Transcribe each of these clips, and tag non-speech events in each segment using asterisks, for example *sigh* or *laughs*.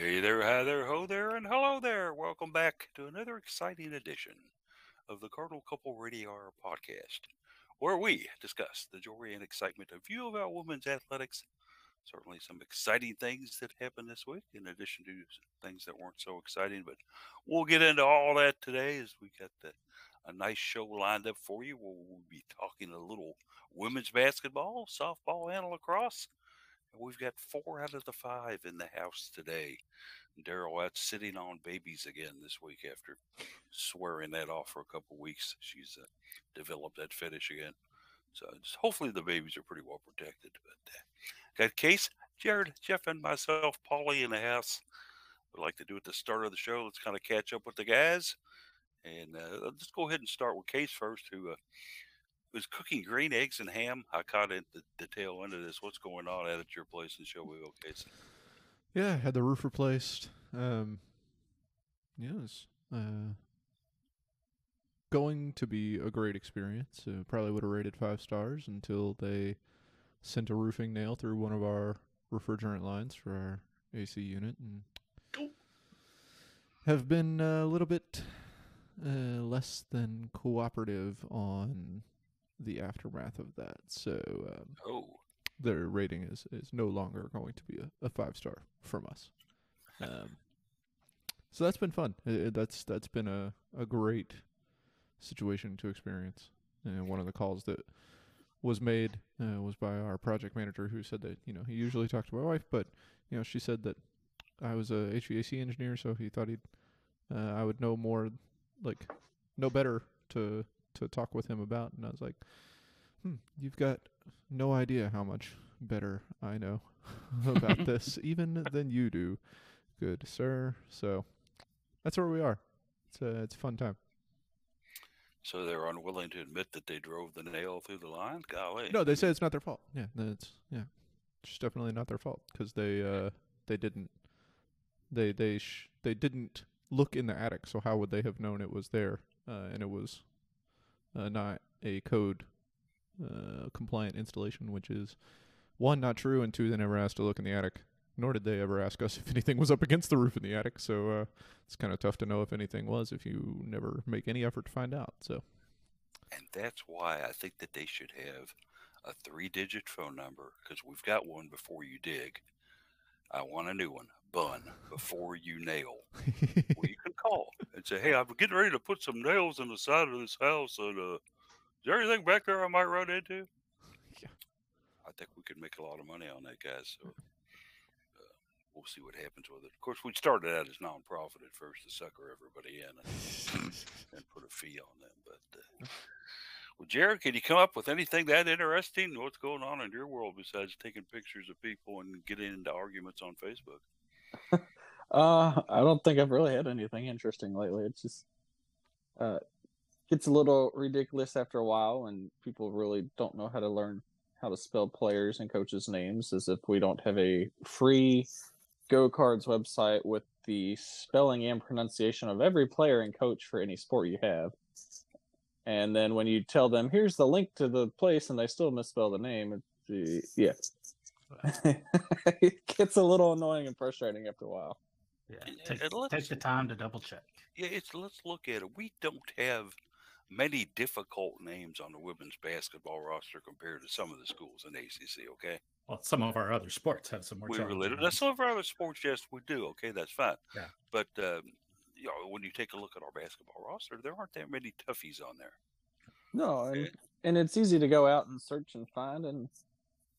Hey there, hi there, ho there, and hello there. Welcome back to another exciting edition of the Cardinal Couple Radio Hour podcast, where we discuss the joy and excitement of view about women's athletics. Certainly, some exciting things that happened this week, in addition to things that weren't so exciting. But we'll get into all that today as we got the, a nice show lined up for you. We'll be talking a little women's basketball, softball, and lacrosse. We've got four out of the five in the house today. Daryl that's sitting on babies again this week after swearing that off for a couple weeks. She's uh, developed that fetish again. So hopefully the babies are pretty well protected. But uh, got Case, Jared, Jeff, and myself, Paulie in the house. We'd like to do at the start of the show. Let's kind of catch up with the guys. And uh, let's go ahead and start with Case first, who uh, was cooking green eggs and ham. I caught it the, the tail end of this. What's going on out at your place in Shelbyville, Case? Yeah, I had the roof replaced. Um, yes, uh, going to be a great experience. Uh, probably would have rated five stars until they sent a roofing nail through one of our refrigerant lines for our AC unit, and have been a little bit uh, less than cooperative on the aftermath of that. So, um, oh, their rating is is no longer going to be a, a five star from us. Um, so that's been fun. It, that's that's been a, a great situation to experience. And one of the calls that was made uh, was by our project manager, who said that you know he usually talked to my wife, but you know she said that I was a HVAC engineer, so he thought he'd uh, I would know more, like know better to to talk with him about. And I was like, hmm, you've got no idea how much better I know *laughs* about *laughs* this, even than you do, good sir. So that's where we are. It's a it's a fun time. so they're unwilling to admit that they drove the nail through the line? Golly. No, they say it's not their fault. Yeah, that's yeah, it's definitely not their fault because they uh they didn't they they sh- they didn't look in the attic. So how would they have known it was there? Uh, and it was uh, not a code uh, compliant installation, which is one not true, and two they never asked to look in the attic. Nor did they ever ask us *laughs* if anything was up against the roof in the attic. So uh, it's kind of tough to know if anything was if you never make any effort to find out. So And that's why I think that they should have a three digit phone number because we've got one before you dig. I want a new one. Bun before you nail. *laughs* can call and say, "Hey, I'm getting ready to put some nails in the side of this house, and uh, is there anything back there I might run into?" Yeah. I think we could make a lot of money on that, guys. So uh, we'll see what happens with it. Of course, we started out as nonprofit at first to sucker everybody in and, and put a fee on them. But uh, well, Jared, can you come up with anything that interesting? What's going on in your world besides taking pictures of people and getting into arguments on Facebook? Uh, I don't think I've really had anything interesting lately. It's just uh, gets a little ridiculous after a while, and people really don't know how to learn how to spell players and coaches' names, as if we don't have a free Go Cards website with the spelling and pronunciation of every player and coach for any sport you have. And then when you tell them, "Here's the link to the place," and they still misspell the name, it, yeah, *laughs* it gets a little annoying and frustrating after a while. Yeah, And- take, take the time to double check. Yeah, it's let's look at it. We don't have many difficult names on the women's basketball roster compared to some of the schools in ACC. Okay, Well, some of our other sports have some more. we challenging related. ones. That's some of our other sports. Yes, we do. Okay, that's fine. Yeah. But um, you know, when you take a look at our basketball roster, there aren't that many toughies on there. No, and, Okay. and it's easy to go out and search and find and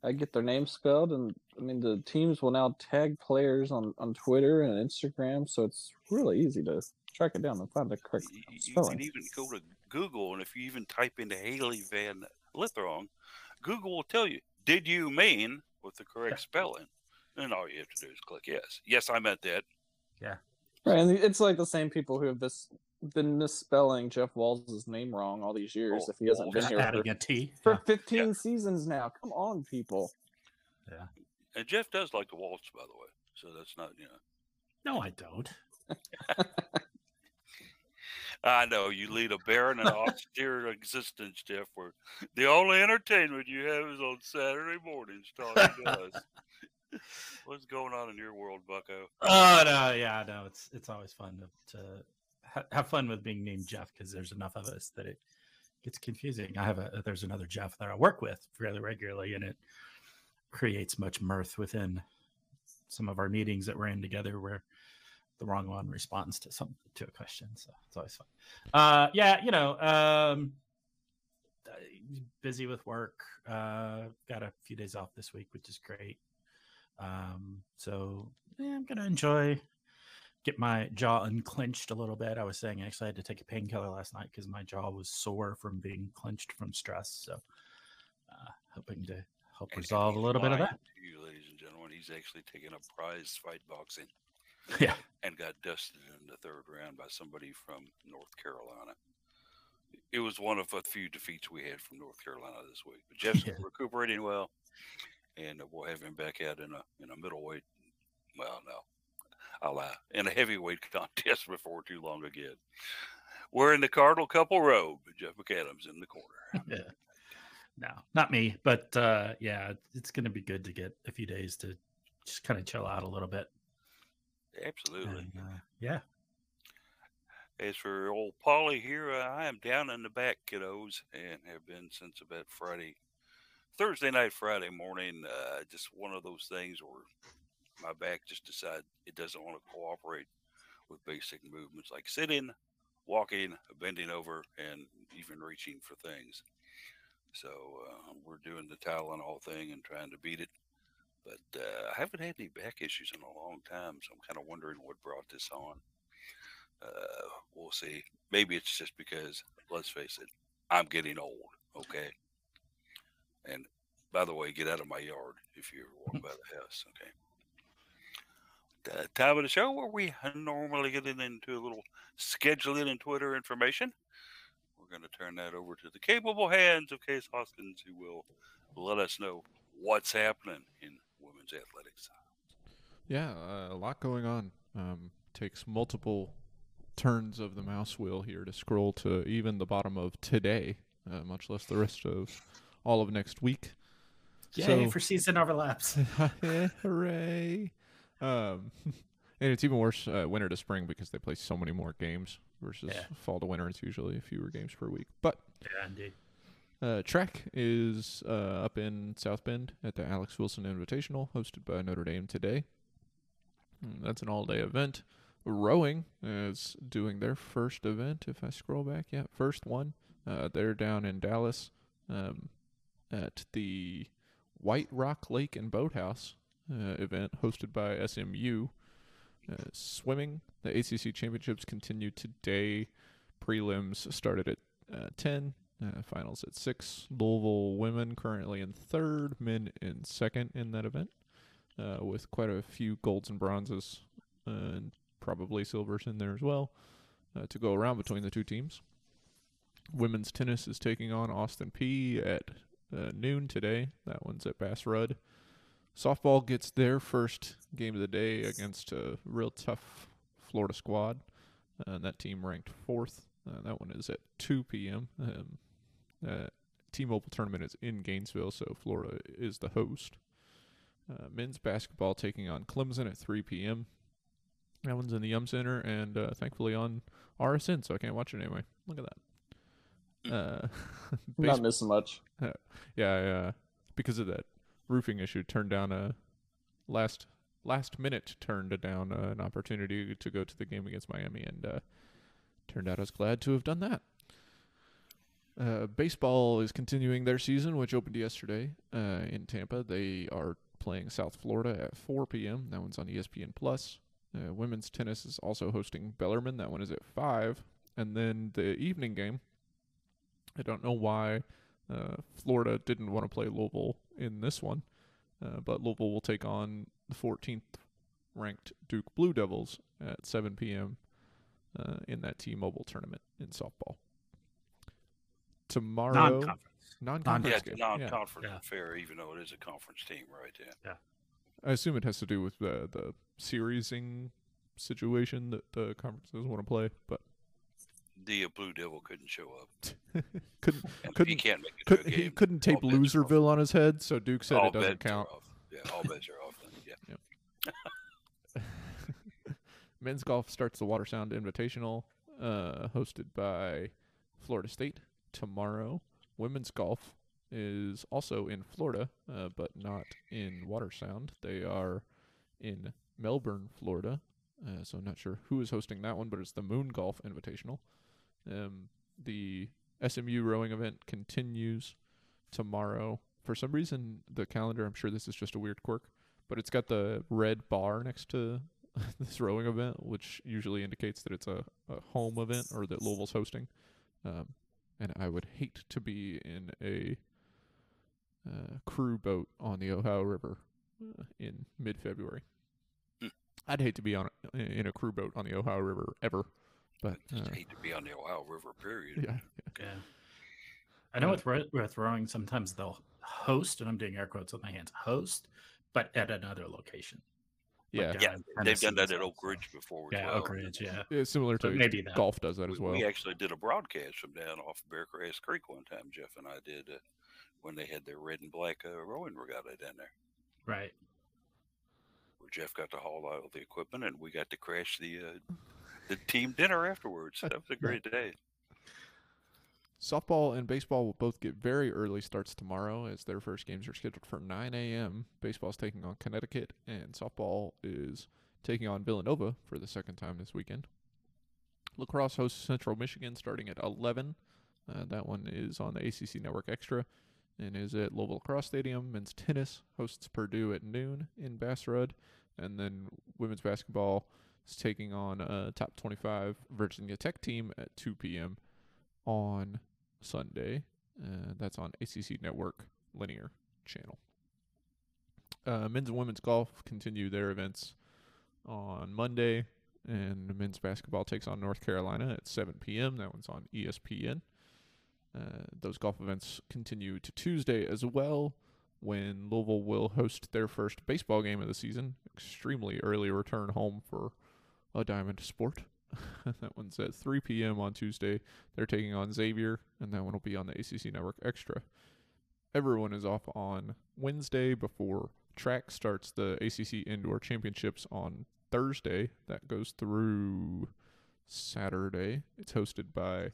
I get their names spelled and I mean the teams will now tag players on, on Twitter and Instagram, so it's really easy to track it down and find the correct You, you can even go to Google, and if you even type into Haley Van Lithrong, Google will tell you, "Did you mean with the correct spelling?" And all you have to do is click yes. Yes, I meant that. Yeah. Right, and it's like the same people who have this been misspelling Jeff Walz' name wrong all these years Oh, if he hasn't Walz. been here adding for, a T. for Yeah. 15 Yeah. seasons now. Come on, people. And Jeff does like to waltz, by the way. So that's not, you know. No, I don't. *laughs* I know you lead a barren and austere existence, Jeff, where the only entertainment you have is on Saturday mornings talking to us. *laughs* What's going on in your world, Bucko? Oh no, yeah, no, it's it's always fun to, to ha- have fun with being named Jeff because there's enough of us that it gets confusing. I have a there's another Jeff that I work with fairly regularly, and it creates much mirth within some of our meetings that we're in together where the wrong one responds to some to a question. So it's always fun. Uh, yeah, you know, um, uh, busy with work. Uh, got a few days off this week, which is great. Um, so yeah, I'm gonna enjoy get my jaw unclenched a little bit. I was saying I actually I had to take a painkiller last night because my jaw was sore from being clenched from stress. So uh, hoping to help and resolve a little bit of that. You, ladies and gentlemen, he's actually taking a prize fight boxing *laughs* Yeah. and got dusted in the third round by somebody from North Carolina. It was one of a few defeats we had from North Carolina this week. But Jeff's *laughs* Yeah. recuperating well, and we'll have him back out in a in a middleweight. Well, no, I'll lie in a heavyweight *laughs* contest before too long again. We're in the Cardinal couple robe. Jeff McAdams in the corner. yeah. *laughs* No, not me, but uh, yeah, it's going to be good to get a few days to just kind of chill out a little bit. Absolutely. And, uh, yeah. As for old Polly here, uh, I am down in the back, kiddos, and have been since about Friday, Thursday night, Friday morning. Uh, just one of those things where my back just decided it doesn't want to cooperate with basic movements like sitting, walking, bending over, and even reaching for things. So uh, we're doing the Tylenol thing and trying to beat it. But uh, I haven't had any back issues in a long time, so I'm kind of wondering what brought this on uh, we'll see. Maybe it's just because, let's face it, I'm getting old. Okay. And by the way, get out of my yard if you ever walk *laughs* by the house. Okay. The time of the show where we normally get into a little scheduling and Twitter information. We're going to turn that over to the capable hands of Case Hoskins, who will let us know what's happening in women's athletics. Yeah, uh, a lot going on. Um, takes multiple turns of the mouse wheel here to scroll to even the bottom of today, uh, much less the rest of all of next week. Yay So- for season overlaps. *laughs* Hooray! Um, *laughs* and it's even worse uh, winter to spring because they play so many more games versus Yeah. fall to winter. It's usually fewer games per week. But yeah, indeed. uh, track is uh, up in South Bend at the Alex Wilson Invitational, hosted by Notre Dame today. Mm, That's an all-day event. Rowing is doing their first event. If I scroll back, yeah, first one. Uh, they're down in Dallas um, at the White Rock Lake and Boathouse uh, event hosted by SMU. Uh, swimming, the ACC championships continue today. Prelims started at uh, 10, uh, finals at 6. Louisville women currently in third, men in second in that event, uh, with quite a few golds and bronzes uh, and probably silvers in there as well to go around between the two teams. Women's tennis is taking on Austin Peay at noon today. That one's at Bass Rudd. Softball gets their first game of the day against a real tough Florida squad. Uh, and that team ranked fourth. Uh, that one is at 2 p.m. Um, uh, T-Mobile tournament is in Gainesville, so Florida is the host. Uh, men's basketball taking on Clemson at 3 p.m. That one's in the Yum Center, and uh, thankfully on RSN, so I can't watch it anyway. Look at that. Uh, *laughs* I'm not missing much. *laughs* yeah, uh, because of that roofing issue, turned down a last last minute turned down uh, an opportunity to go to the game against Miami, and uh, turned out I was glad to have done that. Uh, baseball is continuing their season, which opened yesterday uh, in Tampa. They are playing South Florida at 4 p.m. That one's on ESPN Plus. Uh, women's tennis is also hosting Bellarmine. That one is at 5. And then the evening game, I don't know why uh, Florida didn't want to play Louisville in this one, uh, but Louisville will take on the 14th ranked Duke Blue Devils at 7 p.m. Uh, in that T-Mobile tournament in softball. Tomorrow, Non-conference. non-conference Yeah, it's a game. non-conference Yeah. affair, even though it is a conference team, right? Yeah. I assume it has to do with the the seriesing situation that the conferences want to play, but the Blue Devil couldn't show up. *laughs* couldn't couldn't he can't make it could, game, he couldn't tape Loserville on his head, so Duke said all it doesn't count. Yeah, all bets are off. Then. Yeah. *laughs* Men's golf starts the Water Sound Invitational, uh, hosted by Florida State tomorrow. Women's golf is also in Florida, uh, but not in Water Sound. They are in Melbourne, Florida. Uh, so I'm not sure who is hosting that one, but it's the Moon Golf Invitational. Um, the SMU rowing event continues tomorrow. For some reason, the calendar, I'm sure this is just a weird quirk, but it's got the red bar next to *laughs* this rowing event, which usually indicates that it's a, a home event or that Louisville's hosting. Um, and I would hate to be in a uh, crew boat on the Ohio River uh, in mid February. Hmm. I'd hate to be on a, in a crew boat on the Ohio River ever, but Just uh, hate to be on the Ohio River, period. yeah, Yeah. I know with ro- with rowing, sometimes they'll host, and I'm doing air quotes with my hands, host, but at another location. like yeah, down Yeah, They've done that and at Oak stuff, so- Ridge before Yeah, well. Oak Ridge. Yeah, it's similar So to maybe that. golf does that We, as well. we actually did a broadcast from down off Beargrass Creek one time. Jeff and I did uh, when they had their red and black uh, rowing regatta down there. right. Where Jeff got to haul out all the equipment and we got to crash the uh, the team dinner afterwards. That was a great day. Softball and baseball will both get very early starts tomorrow as their first games are scheduled for 9 a.m. Baseball is taking on Connecticut, and softball is taking on Villanova for the second time this weekend. Lacrosse hosts Central Michigan starting at 11. Uh, that one is on the ACC Network Extra and is at Louisville Lacrosse Stadium. Men's tennis hosts Purdue at noon in Bass Rudd, and then women's basketball is taking on a top 25 Virginia Tech team at 2 p.m. on Sunday. Uh, that's on ACC Network linear channel. Uh, men's and women's golf continue their events on Monday, and men's basketball takes on North Carolina at 7 p.m. That one's on ESPN. Uh, those golf events continue to Tuesday as well, when Louisville will host their first baseball game of the season. Extremely early return home for a diamond sport. *laughs* that one's at 3 p.m. on Tuesday. They're taking on Xavier, and that one will be on the ACC Network Extra. Everyone is off on Wednesday before track starts the ACC Indoor Championships on Thursday. That goes through Saturday. It's hosted by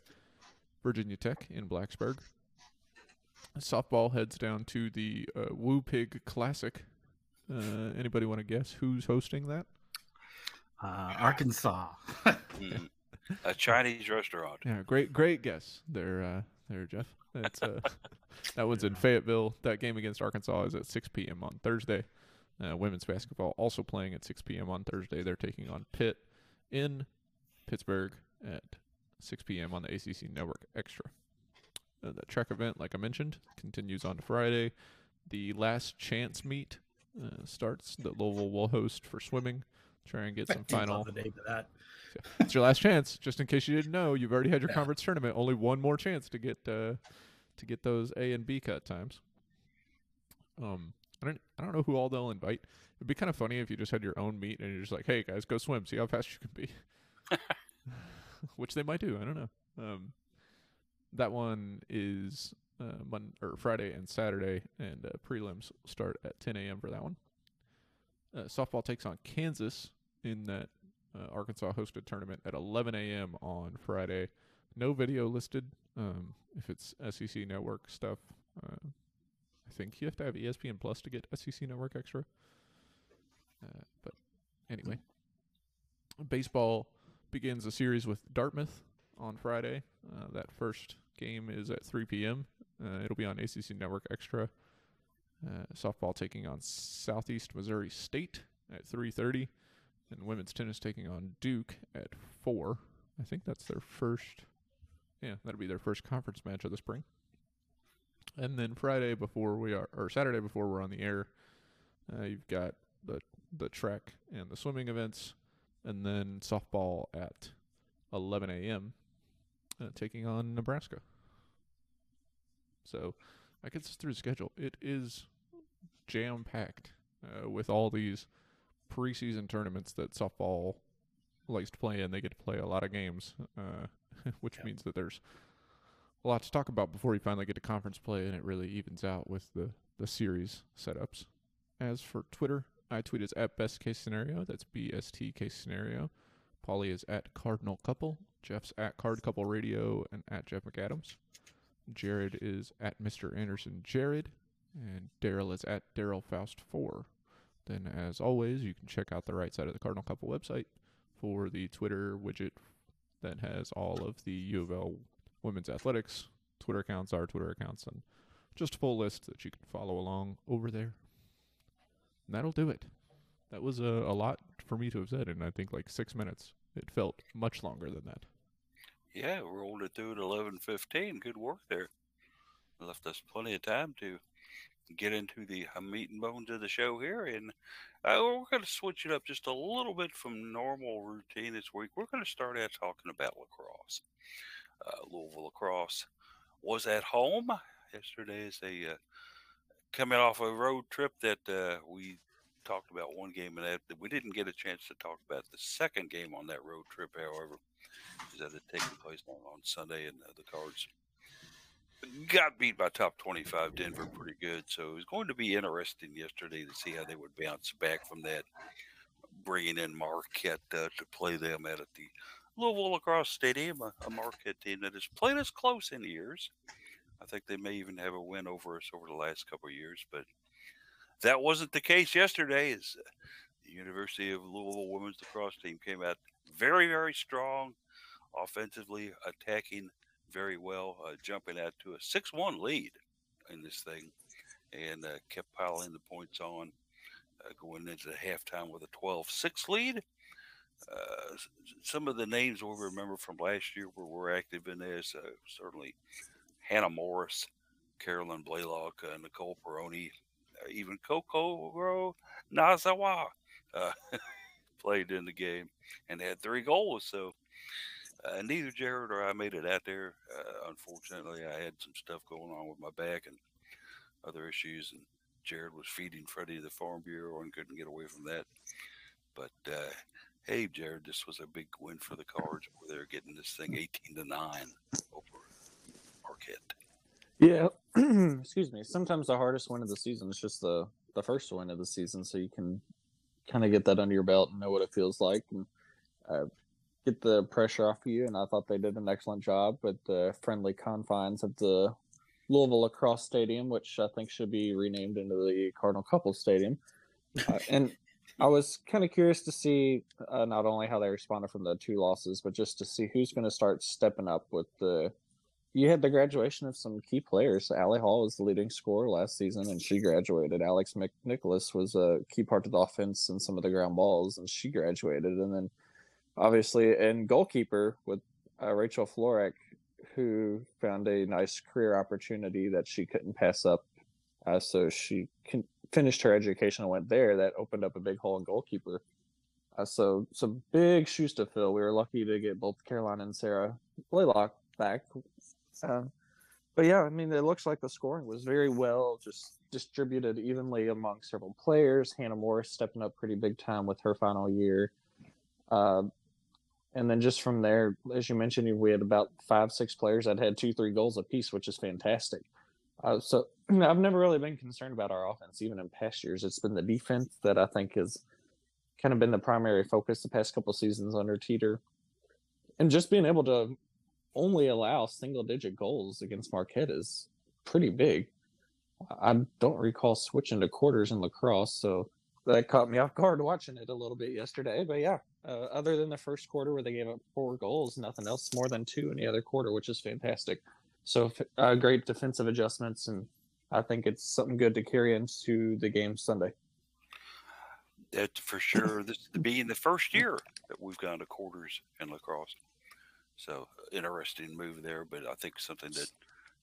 Virginia Tech in Blacksburg. Softball heads down to the uh, Woo Pig Classic. Uh, anybody want to guess who's hosting that? Uh, Arkansas. Mm. a Chinese restaurant. Yeah, great, great guess there, uh, there, Jeff. It's uh, *laughs* that one's in Fayetteville. That game against Arkansas is at 6 p.m. on Thursday. Uh, women's basketball also playing at 6 p.m. on Thursday. They're taking on Pitt in Pittsburgh at 6 p.m. on the ACC Network Extra. Uh, the track event, like I mentioned, continues on Friday. The last chance meet uh, starts that Louisville will host for swimming. Try and get *laughs* some final the name of that. *laughs* it's your last chance. Just in case you didn't know, you've already had your Yeah. conference tournament. Only one more chance to get uh, to get those A and B cut times. Um, I don't I don't know who all they'll invite. It'd be kind of funny if you just had your own meet and you're just like, hey guys, go swim, see how fast you can be. *laughs* Which they might do. I don't know. Um, that one is uh, Mon- or Friday and Saturday, and uh, prelims start at 10 a.m. for that one. Uh, softball takes on Kansas in that uh, Arkansas hosted tournament at 11 a.m. on Friday. No video listed. Um, if it's SEC Network stuff, uh, I think you have to have ESPN Plus to get SEC Network Extra. Uh, but anyway, baseball begins a series with Dartmouth on Friday. Uh, that first game is at 3 p.m. Uh, it'll be on ACC Network Extra. Uh, softball taking on Southeast Missouri State at 3:30 and women's tennis taking on Duke at four. I think that's their first. Yeah, that'll be their first conference match of the spring. And then Friday before we are, or Saturday before we're on the air, uh, you've got the the track and the swimming events, and then softball at 11 a.m. Uh, taking on Nebraska. So, I this through the schedule. It is jam packed uh, with all these preseason tournaments that softball likes to play in. They get to play a lot of games, uh, *laughs* which Yep. means that there's a lot to talk about before you finally get to conference play, and it really evens out with the the series setups. As for Twitter, I tweet as at best case scenario. That's BST case scenario. Paulie is at Cardinal Couple. Jeff's at Card Couple Radio and at Jeff McAdams. Jared is at Mr. Anderson Jared. And Daryl is at Daryl Faust 4. Then, as always, you can check out the right side of the Cardinal Couple website for the Twitter widget that has all of the U of L women's athletics Twitter accounts, our Twitter accounts, and just a full list that you can follow along over there. And that'll do it. That was a, a lot for me to have said in, I think, like six minutes. It felt much longer than that. Yeah, rolled it through at eleven fifteen. Good work there. Left us plenty of time to get into the uh, meat and bones of the show here, and uh, we're going to switch it up just a little bit from normal routine this week. We're going to start out talking about lacrosse. Uh, Louisville lacrosse was at home yesterday as they uh, coming off a road trip that uh, we talked about one game and that we didn't get a chance to talk about the second game on that road trip. However, is that had taken place on, on Sunday, and the Cards got beat by top 25 Denver pretty good. So it was going to be interesting yesterday to see how they would bounce back from that, bringing in Marquette uh, to play them at, the Louisville Lacrosse Stadium, a, a Marquette team that has played us close in years. I think they may even have a win over us over the last couple of years, but that wasn't the case yesterday. Uh, the University of Louisville women's lacrosse team came out very, very strong, offensively attacking very well, uh, jumping out to a six-one lead in this thing, and uh, kept piling the points on, uh, going into halftime with a 12-6 lead. Uh, some of the names we'll remember from last year were, we're active in this, uh, certainly Hannah Morris, Carolyn Blaylock, uh, Nicole Peroni, even Coco Nazawa *laughs* played in the game and had three goals. So uh, neither Jared or I made it out there. Uh, unfortunately, I had some stuff going on with my back and other issues, and Jared was feeding Freddie the Farm Bureau and couldn't get away from that. But uh, hey, Jared, this was a big win for the Cards over there, getting this thing eighteen to nine over Marquette. Yeah, *clears throat* excuse me. Sometimes the hardest win of the season is just the the first win of the season, so you can kind of get that under your belt and know what it feels like. And uh, get the pressure off of you. And I thought they did an excellent job with the friendly confines of the Louisville Lacrosse Stadium, which I think should be renamed into the Cardinal Couple Stadium. Uh, and I was kind of curious to see uh, not only how they responded from the two losses, but just to see who's going to start stepping up with the. You had the graduation of some key players. Allie Hall was the leading scorer last season, and she graduated. Alex McNicholas was a key part of the offense and some of the ground balls, and she graduated. And then obviously, and goalkeeper with uh, Rachel Florek, who found a nice career opportunity that she couldn't pass up. Uh, so she can, finished her education and went there. That opened up a big hole in goalkeeper. Uh, so some big shoes to fill. We were lucky to get both Caroline and Sarah Blaylock back. Um, but yeah, I mean, it looks like the scoring was very well just distributed evenly among several players. Hannah Morris stepping up pretty big time with her final year. Uh, and then just from there, as you mentioned, we had about five, six players that had two, three goals apiece, which is fantastic. Uh, so *clears throat* I've never really been concerned about our offense, even in past years. It's been the defense that I think has kind of been the primary focus the past couple seasons under Teeter, and just being able to only allow single-digit goals against Marquette is pretty big. I don't recall switching to quarters in lacrosse, so that caught me off guard watching it a little bit yesterday. But yeah, uh, other than the first quarter where they gave up four goals, nothing else more than two in the other quarter, which is fantastic. So uh, great defensive adjustments, and I think it's something good to carry into the game Sunday. That for sure. this being the first year that we've gone to quarters in lacrosse, so interesting move there. But I think something that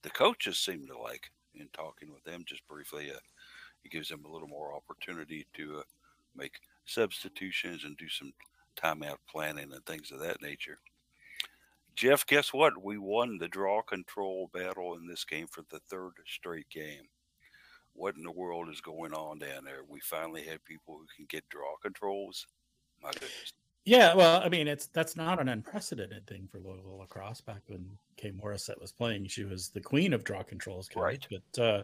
the coaches seem to like in talking with them just briefly. Uh, it gives them a little more opportunity to uh, make substitutions and do some timeout planning and things of that nature. Jeff, guess what? We won the draw control battle in this game for the third straight game. What in the world is going on down there? We finally had people who can get draw controls. My goodness. Yeah, well, I mean, it's that's not an unprecedented thing for Louisville lacrosse. Back when Kay Morissette was playing, she was the queen of draw controls, right? But uh,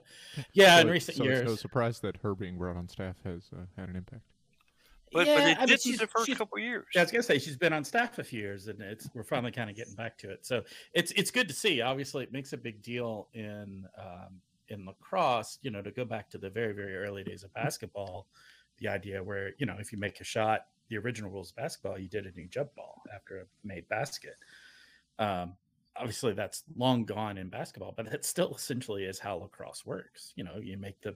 yeah, so in recent so years, it's no surprise that her being brought on staff has uh, had an impact. But, yeah, but it I mean, didn't she's- the first couple years. Yeah, I was gonna say she's been on staff a few years, and it's we're finally kind of getting back to it. So it's it's good to see. Obviously, it makes a big deal in um, in lacrosse. You know, to go back to the very very early days of basketball, the idea where you know if you make a shot, the original rules of basketball, you did a new jump ball after a made basket. Um, obviously, that's long gone in basketball, but that still essentially is how lacrosse works. You know, you make the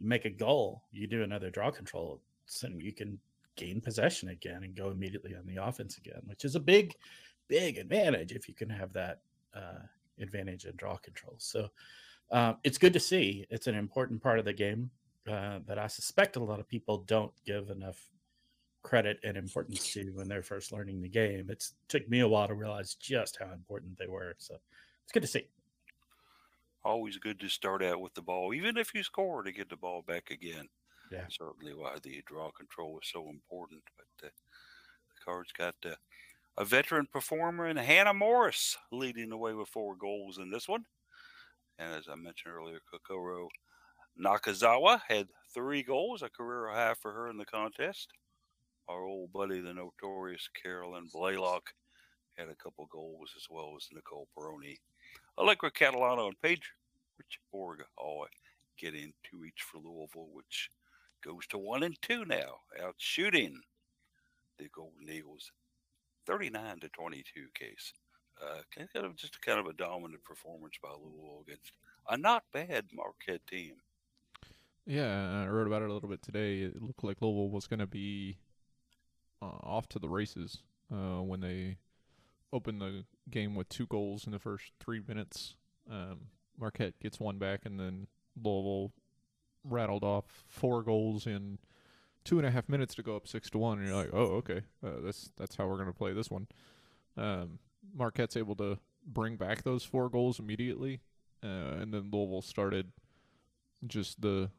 you make a goal, you do another draw control, and you can gain possession again and go immediately on the offense again, which is a big, big advantage if you can have that uh, advantage in draw control. So uh, it's good to see. It's an important part of the game uh, that I suspect a lot of people don't give enough credit and importance to when they're first learning the game. It took me a while to realize just how important they were. So it's good to see. Always good to start out with the ball, even if you score, to get the ball back again. Yeah. certainly why the draw control was so important. But uh, the Cards got uh, a veteran performer in Hannah Morris leading the way with four goals in this one. And as I mentioned earlier, Kokoro Nakazawa had three goals, a career high for her in the contest. Our old buddy, the notorious Carolyn Blaylock, had a couple goals as well as Nicole Peroni. Allegra Catalano and Paige Richborg all get in two each for Louisville, which goes to one and two now, out shooting the Golden Eagles, thirty-nine to twenty-two. Case, uh, kind of just kind of a dominant performance by Louisville against a not bad Marquette team. Yeah, I wrote about it a little bit today. It looked like Louisville was going to be uh, off to the races uh, when they opened the game with two goals in the first three minutes. Um, Marquette gets one back, and then Louisville rattled off four goals in two and a half minutes to go up six to one. And you're like, oh, okay, uh, that's that's how we're going to play this one. Um, Marquette's able to bring back those four goals immediately, uh, and then Louisville started just the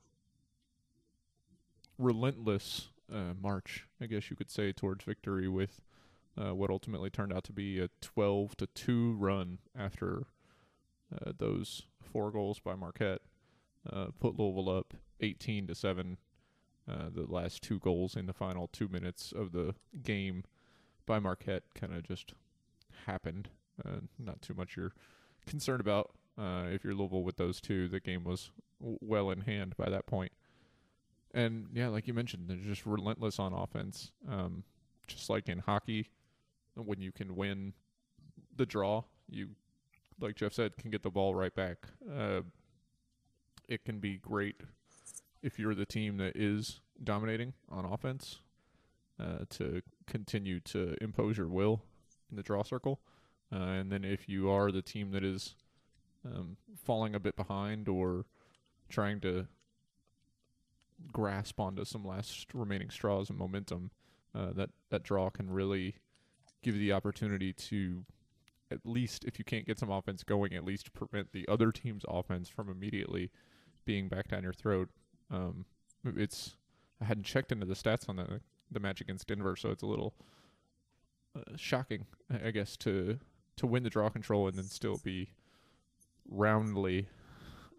relentless uh, march, I guess you could say, towards victory with uh, what ultimately turned out to be a 12 to 2 run after uh, those four goals by Marquette. Uh, put Louisville up 18 to 7. Uh, the last two goals in the final two minutes of the game by Marquette kind of just happened. Uh, not too much you're concerned about uh, if you're Louisville with those two. The game was w- well in hand by that point. And yeah, like you mentioned, they're just relentless on offense. Um, just like in hockey, when you can win the draw, you, like Jeff said, can get the ball right back. It can be great if you're the team that is dominating on offense uh, to continue to impose your will in the draw circle. Uh, and then if you are the team that is um, falling a bit behind or trying to grasp onto some last remaining straws and momentum, uh, that that draw can really give you the opportunity to, at least if you can't get some offense going, at least prevent the other team's offense from immediately being back down your throat. Um, it's I hadn't checked into the stats on the the match against Denver, so it's a little uh, shocking, I guess, to to win the draw control and then still be roundly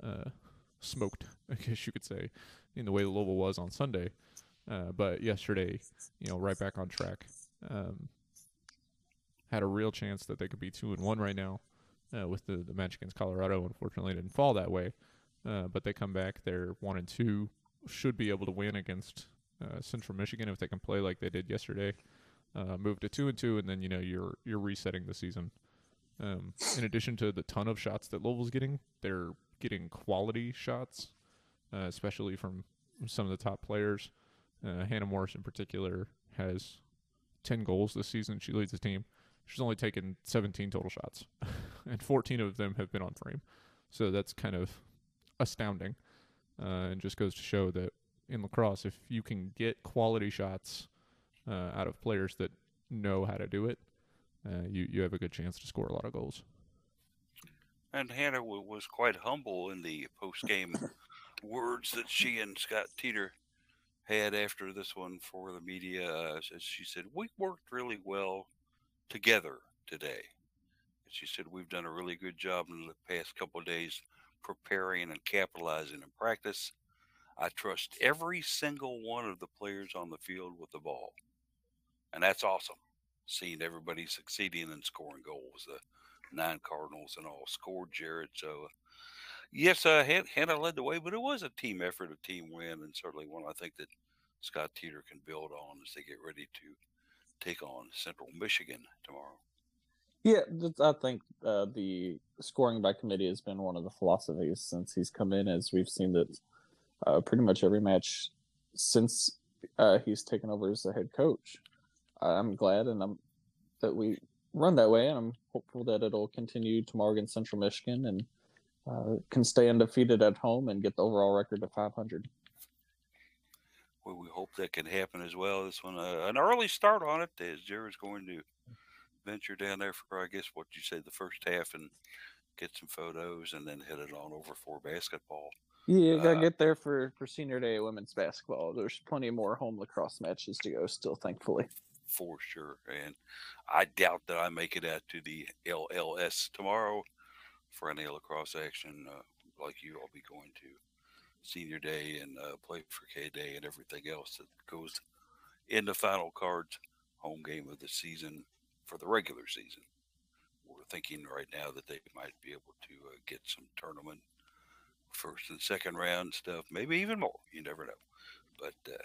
uh, smoked, *laughs* I guess you could say, in the way the Louisville was on Sunday. Uh, but yesterday, you know, right back on track. Um, had a real chance that they could be two and one right now uh, with the the match against Colorado. Unfortunately, didn't fall that way. Uh, but they come back. They're one and two. Should be able to win against uh, Central Michigan if they can play like they did yesterday. Uh, move to two and two, and then you know you're you're resetting the season. Um, in addition to the ton of shots that Louisville's getting, they're getting quality shots, uh, especially from some of the top players. Uh, Hannah Morris, in particular, has 10 goals this season. She leads the team. She's only taken 17 total shots, *laughs* and 14 of them have been on frame. So that's kind of astounding, uh, and just goes to show that in lacrosse, if you can get quality shots uh, out of players that know how to do it, uh, you you have a good chance to score a lot of goals. And Hannah w- was quite humble in the post game *laughs* words that she and Scott Teeter had after this one for the media. Uh, as she said, We worked really well together today. And she said, We've done a really good job in the past couple of days preparing and capitalizing in practice. I trust every single one of the players on the field with the ball. And that's awesome. Seeing everybody succeeding and scoring goals. The nine Cardinals and all scored Jared. So, yes, uh, Hannah led the way, but it was a team effort, a team win, and certainly one I think that Scott Teeter can build on as they get ready to take on Central Michigan tomorrow. Yeah, I think uh, the scoring by committee has been one of the philosophies since he's come in, as we've seen that uh, pretty much every match since uh, he's taken over as the head coach. I'm glad and I'm that we run that way, and I'm hopeful that it'll continue tomorrow against Central Michigan and uh, can stay undefeated at home and get the overall record to 500. Well, we hope that can happen as well. This one, uh, an early start on it, as Jared's going to venture down there for, I guess, what you say, the first half and get some photos and then head it on over for basketball. Yeah, you gotta uh, get there for for senior day women's basketball. There's plenty more home lacrosse matches to go still, thankfully. For sure, and I doubt that I make it out to the LLS tomorrow for any lacrosse action. Uh, like you, I'll be going to senior day and uh, play for K Day and everything else that goes in the final cards home game of the season for the regular season. We're thinking right now that they might be able to uh, get some tournament first and second round stuff, maybe even more. You never know. But uh,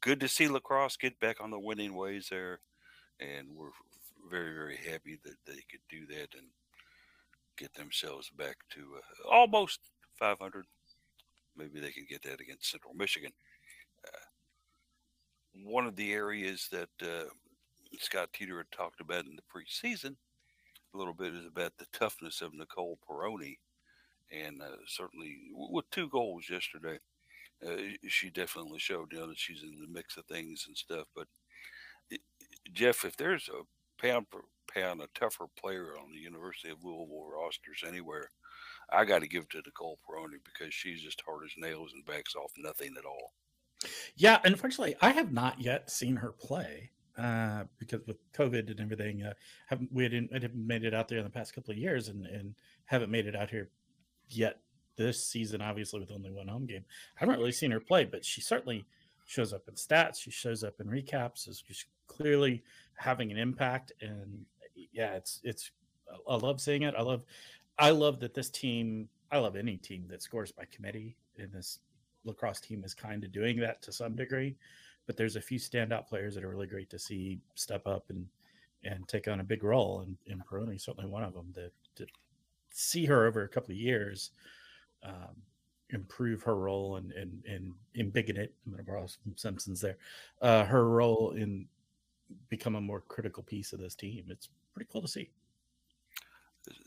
good to see lacrosse get back on the winning ways there, and we're very very happy that they could do that and get themselves back to uh, almost 500. Maybe they can get that against Central Michigan. Uh, one of the areas that uh, Scott Teeter had talked about in the preseason a little bit is about the toughness of Nicole Peroni and uh, certainly with two goals yesterday, uh, she definitely showed you know, that she's in the mix of things and stuff. But it, Jeff, if there's a pound for pound a tougher player on the University of Louisville rosters anywhere, I got to give to Nicole Peroni because she's just hard as nails and backs off nothing at all. Yeah, unfortunately, I have not yet seen her play uh, because with COVID and everything, uh, haven't we didn't, I haven't made it out there in the past couple of years, and and haven't made it out here yet this season, obviously with only one home game. I haven't really seen her play, but she certainly shows up in stats. She shows up in recaps. Is clearly having an impact, and yeah, it's it's. I love seeing it. I love, I love that this team. I love any team that scores by committee, and this lacrosse team is kind of doing that to some degree. But there's a few standout players that are really great to see step up and and take on a big role, and, and Peroni certainly one of them. That, that see her over a couple of years um, improve her role and and and embiggen it. I'm going to borrow some Simpsons there. Uh, her role in become a more critical piece of this team. It's pretty cool to see.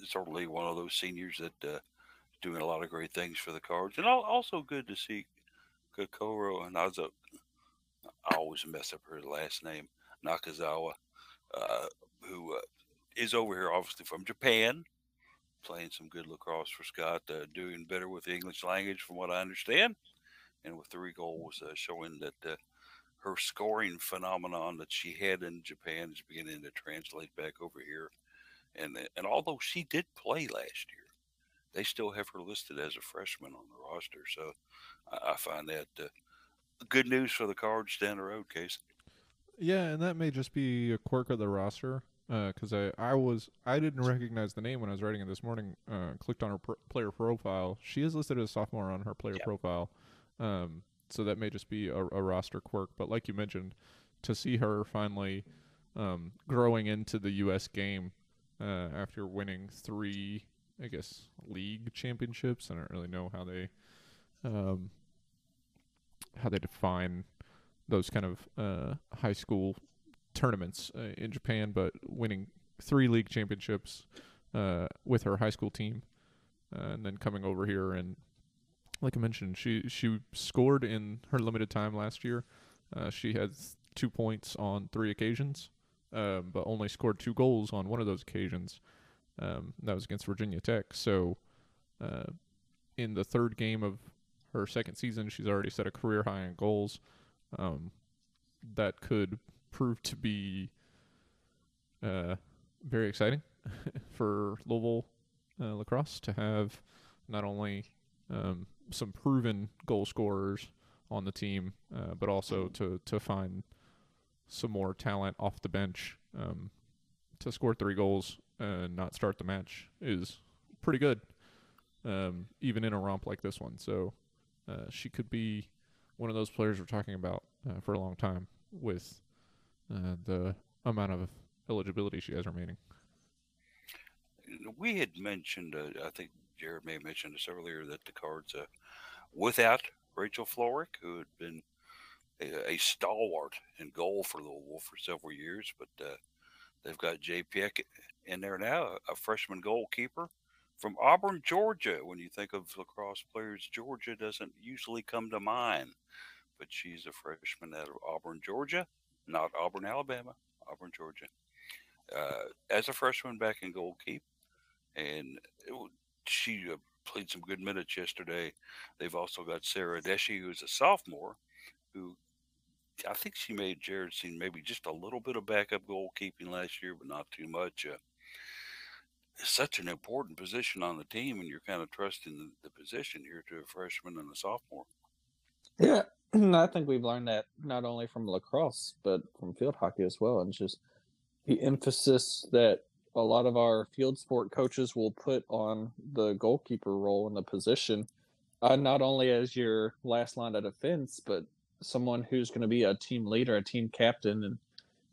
Certainly one of those seniors that uh, doing a lot of great things for the Cards, and also good to see Kokoro and Nazo. Always mess up her last name, Nakazawa, uh, who uh, is over here obviously from Japan playing some good lacrosse for Scott, uh, doing better with the English language, from what I understand, and with three goals, uh, showing that uh, her scoring phenomenon that she had in Japan is beginning to translate back over here. And uh, and although she did play last year, they still have her listed as a freshman on the roster. So I, I find that good news for the Cards down the road, Case. Yeah, and that may just be a quirk of the roster because uh, I I was I didn't recognize the name when I was writing it this morning. Uh, clicked on her player profile. She is listed as a sophomore on her player yeah. profile, um, so that may just be a, a, roster quirk. But like you mentioned, to see her finally um, growing into the U.S. game uh, after winning three, I guess, league championships. I don't really know how they um, how they define those kind of uh, high school tournaments uh, in Japan, but winning three league championships uh, with her high school team, uh, and then coming over here and, like I mentioned, she she scored in her limited time last year. Uh, she had two points on three occasions, um, but only scored two goals on one of those occasions. Um, that was against Virginia Tech. So, uh, in the third game of her second season, she's already set a career high in goals. Um, that could prove to be uh, very exciting *laughs* for Louisville uh, lacrosse to have not only um, some proven goal scorers on the team, uh, but also to to find some more talent off the bench um, to score three goals and not start the match is pretty good, um, even in a romp like this one. So uh, she could be one of those players we're talking about uh, for a long time with uh, the amount of eligibility she has remaining. We had mentioned, uh, I think Jared may have mentioned this earlier, that the cards, uh, without Rachel Florick, who had been a, a, stalwart in goal for Louisville for several years, but they've got Jay in there now, a freshman goalkeeper from Auburn, Georgia. When you think of lacrosse players, Georgia doesn't usually come to mind, but she's a freshman out of Auburn, Georgia, not Auburn, Alabama, Auburn, Georgia. Uh, as a freshman back in goalkeep, and it, she uh, played some good minutes yesterday. They've also got Sarah Deshi, who's a sophomore, who I think she made Jared seem maybe just a little bit of backup goalkeeping last year, but not too much. Uh, such an important position on the team, and you're kind of trusting the, the position here to a freshman and a sophomore. Yeah, *clears throat* I think we've learned that not only from lacrosse, but from field hockey as well. And just the emphasis that a lot of our field sport coaches will put on the goalkeeper role in the position, uh, not only as your last line of defense, but someone who's going to be a team leader, a team captain, and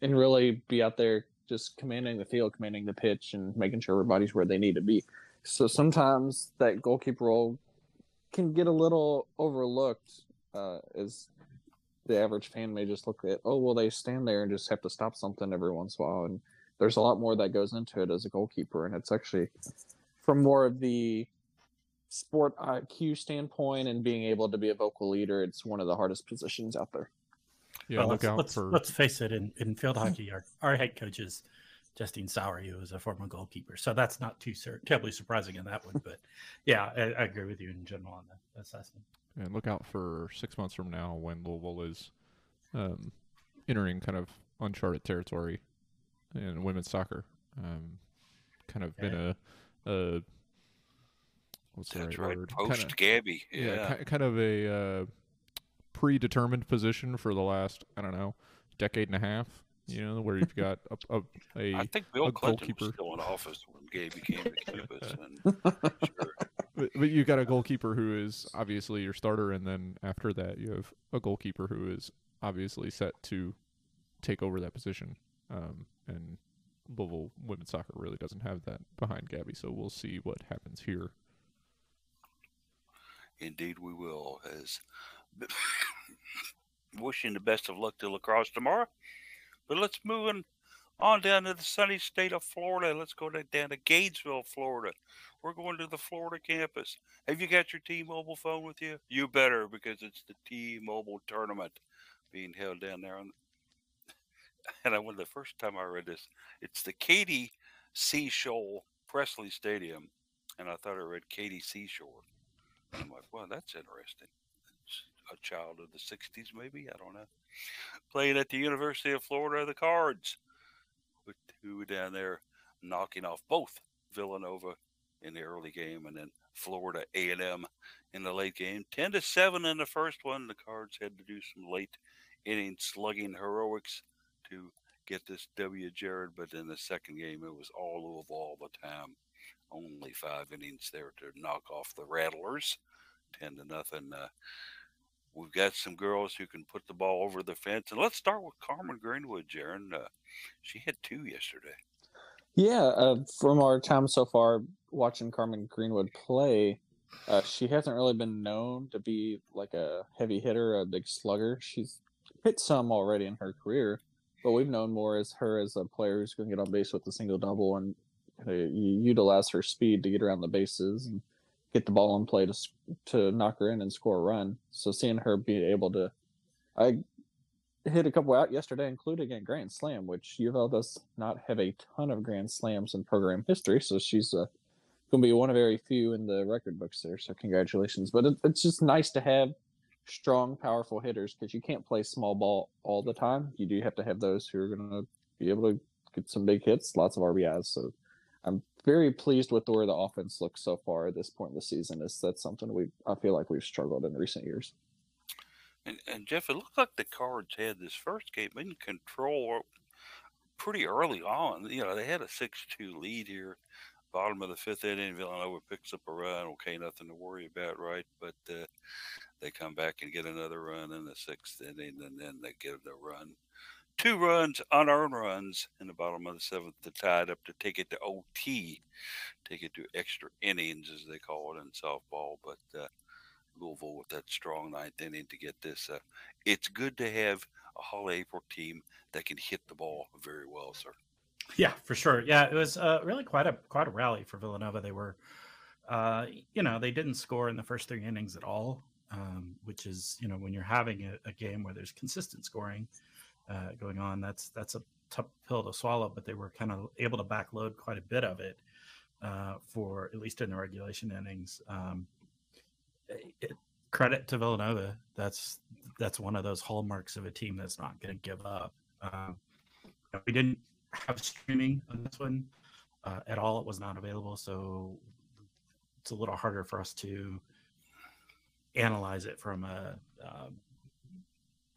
and really be out there just commanding the field, commanding the pitch, and making sure everybody's where they need to be. So sometimes that goalkeeper role can get a little overlooked, uh, as the average fan may just look at, oh well, they stand there and just have to stop something every once in a while, and there's a lot more that goes into it as a goalkeeper, and it's actually from more of the sport IQ standpoint and being able to be a vocal leader, it's one of the hardest positions out there. Yeah, well, look let's, out let's, for. Let's face it. In, in field hockey, our, our head coach is Justine Sowry, who is a former goalkeeper. So that's not too sur- terribly surprising in that one. But *laughs* yeah, I, I, agree with you in general on that assessment. And look out for six months from now when Louisville is um, entering kind of uncharted territory in women's soccer. Um, kind of been a, a what's the right, right, word? Post kinda, Gabby, yeah, yeah, kind of a uh, predetermined position for the last I don't know decade and a half. You know, where you've got a, a, a I think Bill Clinton goalkeeper. was still in office when Gabby came to campus. *laughs* Sure. but, but you've got a goalkeeper who is obviously your starter, and then after that, you have a goalkeeper who is obviously set to take over that position. Um, and Louisville women's soccer really doesn't have that behind Gabby, so we'll see what happens here. Indeed, we will. As *laughs* wishing the best of luck to lacrosse tomorrow. But let's move on, on down to the sunny state of Florida. Let's go down to Gainesville, Florida. We're going to the Florida campus. Have you got your T-Mobile phone with you? You better, because it's the T-Mobile tournament being held down there on *laughs* and I went the first time I read this, it's the Katie Seashore Presley Stadium, and I thought I read Katie Seashore. I'm like, well, that's interesting. A child of the '60s, maybe I don't know. Playing at the University of Florida, the Cards, with who down there knocking off both Villanova in the early game, and then Florida A&M in the late game. Ten to seven in the first one. The Cards had to do some late inning slugging heroics to get this W, Jared. But in the second game, it was all Louisville all the time. Only five innings there to knock off the Rattlers, ten to nothing. Uh, we've got some girls who can put the ball over the fence, and let's start with Carmen Greenwood, Jaron. Uh, she hit two yesterday. Yeah, uh, from our time so far watching Carmen Greenwood play, uh, she hasn't really been known to be like a heavy hitter, a big slugger. She's hit some already in her career, but we've known more as her as a player who's going to get on base with a single double and uh, utilize her speed to get around the bases and get the ball in play to to knock her in and score a run. So seeing her be able to, I hit a couple out yesterday, including a grand slam, which U does not have a ton of grand slams in program history. So she's uh, going to be one of very few in the record books there. So congratulations! But it, it's just nice to have strong, powerful hitters because you can't play small ball all the time. You do have to have those who are going to be able to get some big hits, lots of RBIs. So I'm very pleased with where the offense looks so far at this point in the season. Is that's something we I feel like we've struggled in recent years. And, and Jeff, it looked like the Cards had this first game in control pretty early on. You know, they had a six-two lead here, bottom of the fifth inning. Villanova picks up a run. Okay, nothing to worry about, right? But uh, they come back and get another run in the sixth inning, and then they get a run two runs, unearned runs in the bottom of the seventh to tie it up to take it to OT, take it to extra innings, as they call it in softball. But uh, Louisville with that strong ninth inning to get this. Uh, it's good to have a Holly Aprile team that can hit the ball very well, sir. Yeah, for sure. Yeah, it was uh, really quite a quite a rally for Villanova. They were, uh, you know, they didn't score in the first three innings at all, um, which is you know when you're having a, a game where there's consistent scoring uh, going on. That's that's a tough pill to swallow, but they were kind of able to backload quite a bit of it uh, for at least in the regulation innings. Um, it, credit to Villanova. That's that's one of those hallmarks of a team that's not going to give up. Um, we didn't have streaming on this one uh, at all. It was not available, so it's a little harder for us to analyze it from a um,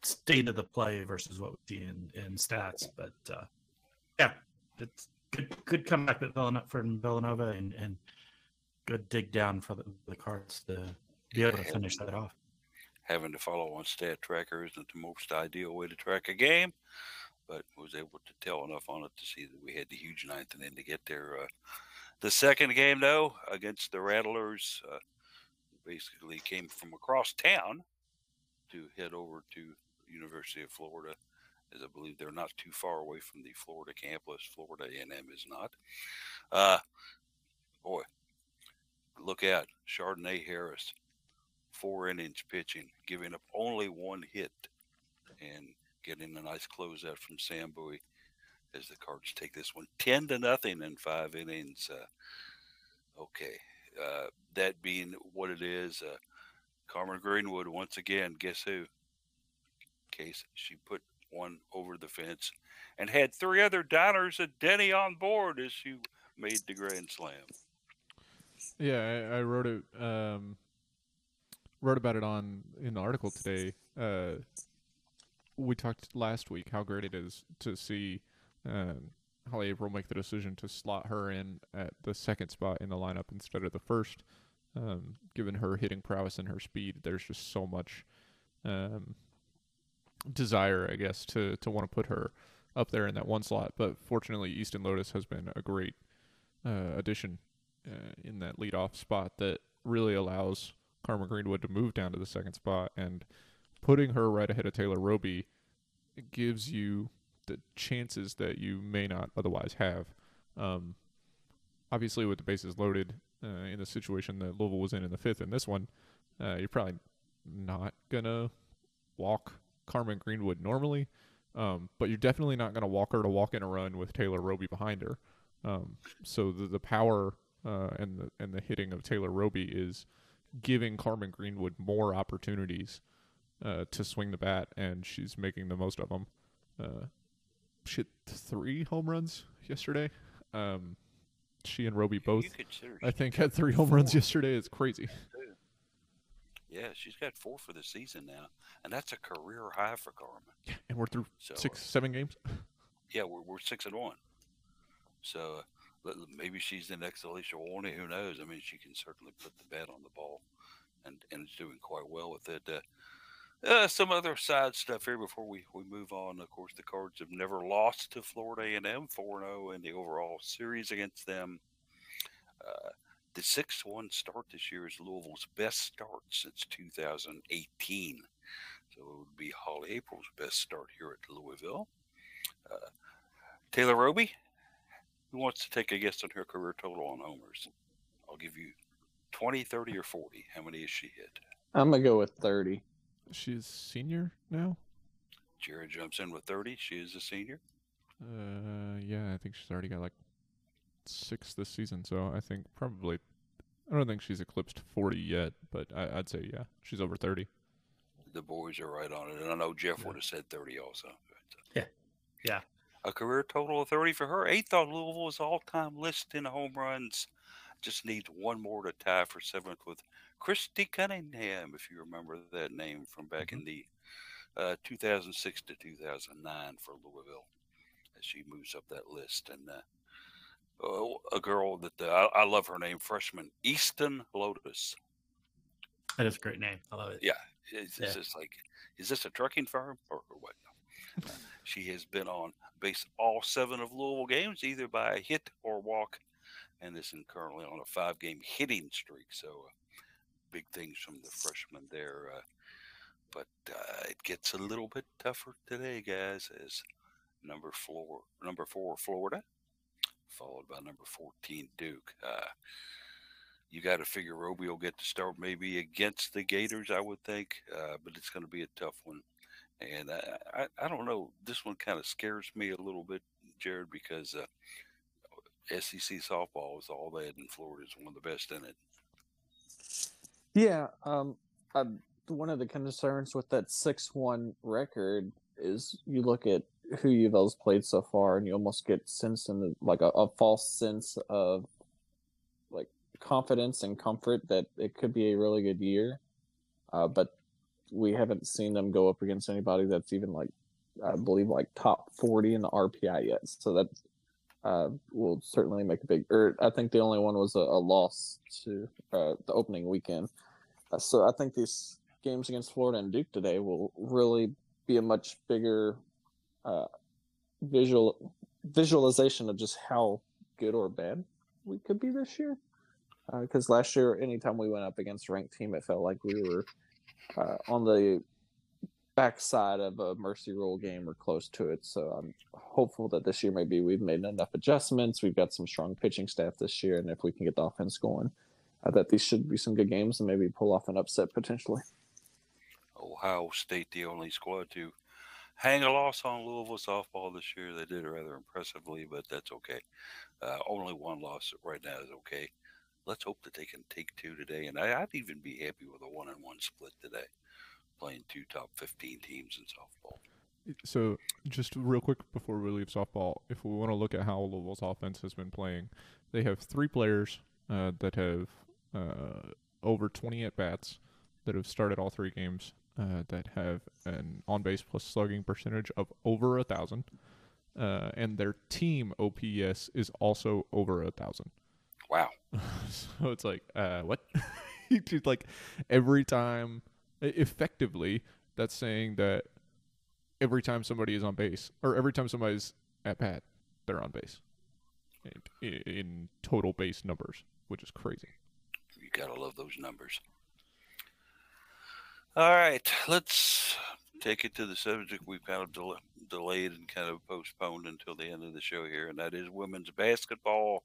state of the play versus what we see in, in stats. But uh, yeah, it's good good comeback Villanova, from Villanova and, and good dig down for the, the cards to be able to finish that off. Having to follow on stat tracker isn't the most ideal way to track a game, but was able to tell enough on it to see that we had the huge ninth and then to get there. Uh, the second game, though, against the Rattlers, uh, basically came from across town to head over to University of Florida, as I believe they're not too far away from the Florida campus. Florida A&M is not. Uh, boy, look out, Chardonnay Harris, four innings pitching, giving up only one hit, and getting a nice closeout from Sam Bowie as the Cards take this one ten to nothing in five innings. Uh, okay, uh, that being what it is, uh, Carmen Greenwood once again. Guess who? Case, she put one over the fence and had three other diners at Denny on board as she made the grand slam. Yeah, I, I wrote it. Um, wrote about it on in the article today. Uh, we talked last week how great it is to see um, Holly Aprile make the decision to slot her in at the second spot in the lineup instead of the first. Um, given her hitting prowess and her speed, there's just so much um, desire, I guess, to to want to put her up there in that one slot. But fortunately, Easton Lotus has been a great uh, addition uh, in that leadoff spot that really allows Carmen Greenwood to move down to the second spot and putting her right ahead of Taylor Roby gives you the chances that you may not otherwise have. Um, obviously, with the bases loaded uh, in the situation that Louisville was in in the fifth, in this one, uh, you're probably not gonna walk Carmen Greenwood normally, um, but you're definitely not going to walk her to walk in a run with Taylor Roby behind her. Um, so the the power uh, and the and the hitting of Taylor Roby is giving Carmen Greenwood more opportunities uh, to swing the bat, and she's making the most of them. Uh, she hit three home runs yesterday. Um, she and Roby both, I think, had three home runs yesterday. It's crazy. Yeah, she's got four for the season now, and that's a career high for Carmen. Yeah, and we're through so, six, seven games. Yeah, we're we're six and one. So uh, maybe she's the next Alicia Warney. Who knows? I mean, she can certainly put the bat on the ball, and and is doing quite well with it. Uh, uh, some other side stuff here before we, we move on. Of course, the Cards have never lost to Florida A&M, 4-0 in the overall series against them. Uh, the 6 1 start this year is Louisville's best start since 2018. So it would be Holly Aprile's best start here at Louisville. Uh, Taylor Roby, who wants to take a guess on her career total on homers? I'll give you 20, 30, or 40. How many has she hit? I'm going to go with 30. She's senior now? Jared jumps in with 30. She is a senior. Uh, yeah, I think she's already got like six this season, so I think probably. I don't think she's eclipsed 40 yet, but I, would say yeah, she's over 30. The boys are right on it, and I know Jeff yeah. would have said 30 also. Yeah, yeah. A career total of 30 for her. Eighth on Louisville's all time list in home runs. Just needs one more to tie for seventh with Christy Cunningham, if you remember that name from back Mhm. in the uh, 2006 to 2009 for Louisville as she moves up that list. And uh, a girl that uh, I, I love her name, freshman Easton Lotus. That is a great name. I love it. Yeah, It's, it's Yeah. just like, is this a trucking firm or, or what? Uh, she has been on base all seven of Louisville games, either by a hit or walk, and is currently on a five-game hitting streak. So, uh, big things from the freshman there. Uh, but uh, it gets a little bit tougher today, guys. As number four, number four, Florida, followed by number fourteen, Duke. Uh, you got to figure Roby will get to start maybe against the Gators, I would think, uh, but it's going to be a tough one. And I, I, I don't know. This one kind of scares me a little bit, Jared, because uh, SEC softball is all that, and Florida is one of the best in it. Yeah, um, one of the concerns with that six-one record is you look at who UofL's played so far, and you almost get sense in the, like a, a false sense of like confidence and comfort that it could be a really good year, uh, but we haven't seen them go up against anybody that's even like I believe like top forty in the RPI yet. So that uh, will certainly make a big. Or I think the only one was a, a loss to uh, the opening weekend. Uh, so I think these games against Florida and Duke today will really be a much bigger uh, visual visualization of just how good or bad we could be this year. Because last year, anytime we went up against a ranked team, it felt like we were uh, on the backside of a mercy rule game or close to it. So I'm hopeful that this year maybe we've made enough adjustments. We've got some strong pitching staff this year, and if we can get the offense going, uh, that these should be some good games and maybe pull off an upset potentially. Ohio State, the only squad to hang a loss on Louisville softball this year. They did it rather impressively, but that's okay. Uh, only one loss right now is okay. Let's hope that they can take two today, and I, I'd even be happy with a one and one split today, playing two top fifteen teams in softball. So, just real quick before we leave softball, if we want to look at how Louisville's offense has been playing, they have three players uh, that have uh, over 20 at bats that have started all three games uh, that have an on base plus slugging percentage of over a thousand, uh, and their team OPS is also over a thousand. Wow. *laughs* so it's like, uh, what? *laughs* Dude, like every time, effectively, that's saying that every time somebody is on base, or every time somebody's at bat, they're on base. In, in total base numbers, which is crazy. You gotta love those numbers. All right, let's take it to the subject we've kind of del- delayed and kind of postponed until the end of the show here, and that is women's basketball.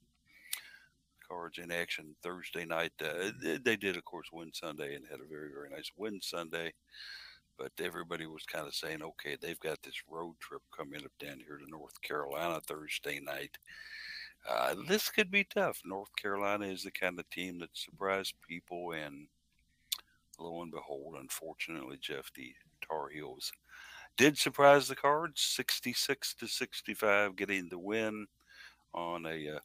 Cards in action Thursday night. Uh, they- did, of course, win Sunday and had a very, very nice win Sunday. But everybody was kind of saying, okay, they've got this road trip coming up down here to North Carolina Thursday night. Uh, this could be tough. North Carolina is the kind of team that surprised people, and lo and behold, unfortunately, Jeff, the Tar Heels did surprise the Cards, sixty-six to sixty-five, getting the win on a uh,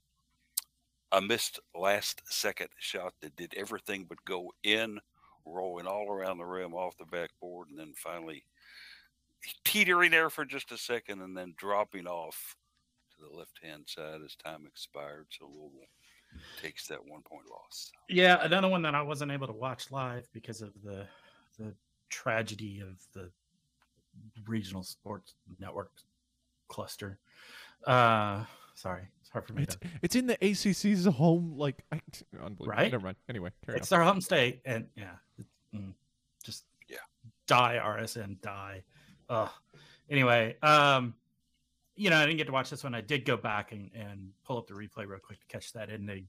a missed last-second shot that did everything but go in, rolling all around the rim off the backboard, and then finally teetering there for just a second, and then dropping off to the left-hand side as time expired. So Louisville takes that one-point loss. Yeah, another one that I wasn't able to watch live because of the the tragedy of the regional sports network cluster. Uh sorry, it's hard for me It's to. it's in the ACC's home, like I, *laughs* unbelievable. Right? Never mind. Anyway, carry It's on. their home state, and yeah, it, mm, just Yeah. die RSN die. Ugh. Anyway, um, you know, I didn't get to watch this one. I did go back and, and pull up the replay real quick to catch that ending,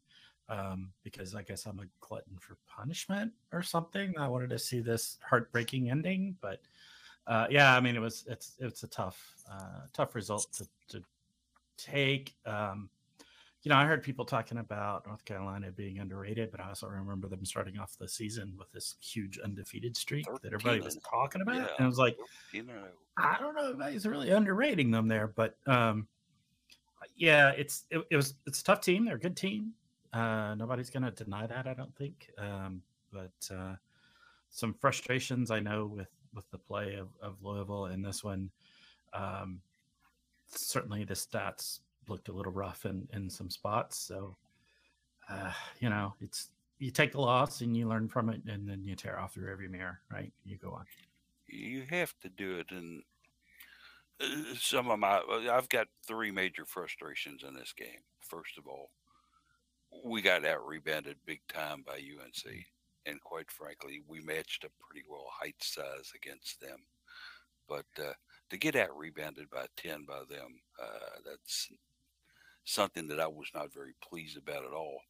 um, because I guess I'm a glutton for punishment or something. I wanted to see this heartbreaking ending, but uh, yeah, I mean, it was it's it's a tough uh, tough result to to take. Um, you know, I heard people talking about North Carolina being underrated, but I also remember them starting off the season with this huge undefeated streak that everybody was talking about. Yeah. And I was like, You know, I don't know if anybody's really underrating them there, but um, yeah, it's it, it was it's a tough team. They're a good team. Uh, nobody's going to deny that, I don't think. Um, but uh, some frustrations I know with with the play of, of Louisville in this one. Um, certainly, the stats looked a little rough in in some spots. So, uh, you know, it's you take the loss and you learn from it, and then you tear off your every mirror, right? You go on. you have to do it and uh, some of my i've got three major frustrations in this game first of all we got out rebounded big time by unc and quite frankly we matched up pretty well height size against them but uh, to get out rebounded by 10 by them uh, that's something that i was not very pleased about at all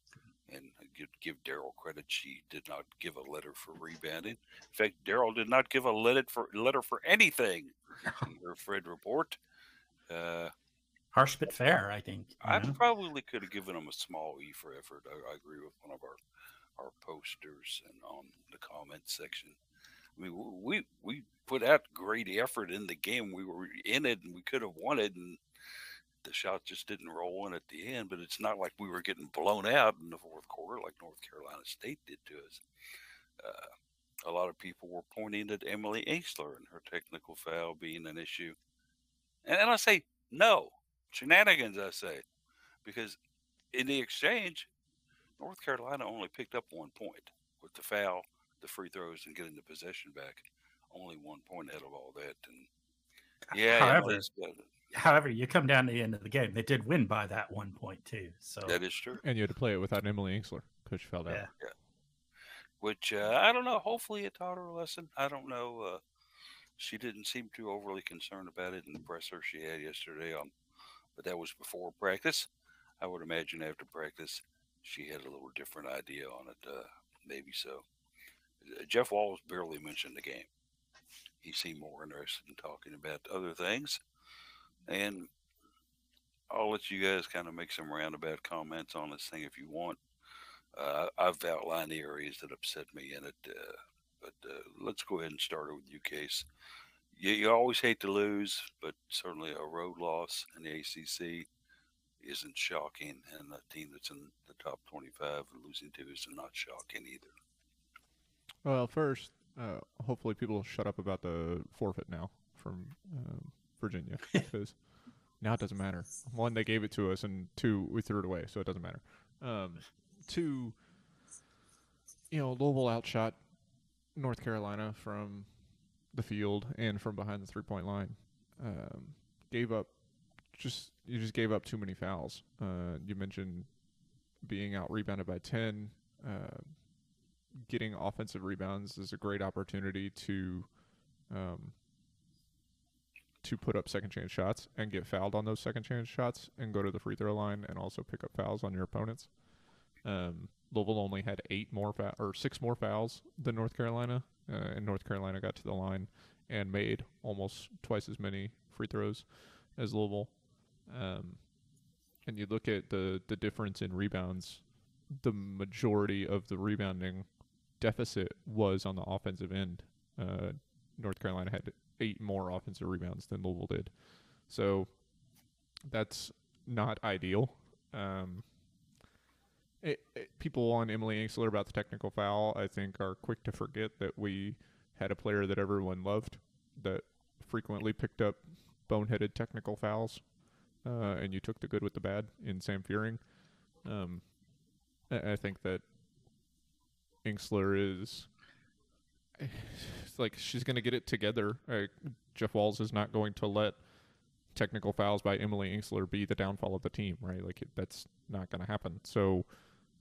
and I give, give Daryl credit. She did not give a letter for rebounding. In fact, Daryl did not give a letter for letter for anything *laughs* in her Fred report. Uh, Harsh but fair, I think. I know? probably could have given them a small E for effort. I, I agree with one of our our posters and on the comment section. I mean, we we put out great effort in the game. We were in it, and we could have won it, and the shot just didn't roll in at the end. But it's not like we were getting blown out in the fourth quarter like North Carolina State did to us. Uh, a lot of people were pointing at Emily Engstler and her technical foul being an issue, and, and I say no shenanigans. I say because in the exchange, North Carolina only picked up one point with the foul, the free throws, and getting the possession back. Only one point out of all that, and yeah, However, Emily's got- However, you come down to the end of the game. They did win by that one point too. So that is true. And you had to play it without Emily Engstler because she fell down. Yeah. Which uh, I don't know. Hopefully, it taught her a lesson. I don't know. Uh, she didn't seem too overly concerned about it in the presser she had yesterday. Um, but that was before practice. I would imagine after practice, she had a little different idea on it. Uh, maybe so. Uh, Jeff Walz barely mentioned the game. He seemed more interested in talking about other things. And I'll let you guys kind of make some roundabout comments on this thing if you want. Uh, I've outlined the areas that upset me in it, uh, but uh, let's go ahead and start it with you, Case. You, you always hate to lose, but certainly a road loss in the ACC isn't shocking, and a team that's in the top 25 losing to is not shocking either. Well, first, uh, hopefully people shut up about the forfeit now from um, Virginia because now it doesn't matter. One, they gave it to us, and two, we threw it away, so it doesn't matter. Um, two, you know, Louisville outshot North Carolina from the field and from behind the three point line. Um, gave up just you just gave up too many fouls. Uh, you mentioned being out rebounded by ten. Uh, getting offensive rebounds is a great opportunity to um, to put up second chance shots and get fouled on those second chance shots and go to the free throw line and also pick up fouls on your opponents. Um, Louisville only had eight more fa- or six more fouls than North Carolina, uh, and North Carolina got to the line and made almost twice as many free throws as Louisville. Um, and you look at the the difference in rebounds, the majority of the rebounding deficit was on the offensive end. Uh, North Carolina had eight more offensive rebounds than Louisville did, so that's not ideal. Um, it, it- people on Emily Engstler about the technical foul, I think, are quick to forget that we had a player that everyone loved that frequently picked up boneheaded technical fouls, uh, and you took the good with the bad in Sam Fuehring. Um, I, I think that Engstler is it's like she's going to get it together. Uh, Jeff Walz is not going to let technical fouls by Emily Engstler be the downfall of the team, right? Like it, that's not going to happen. So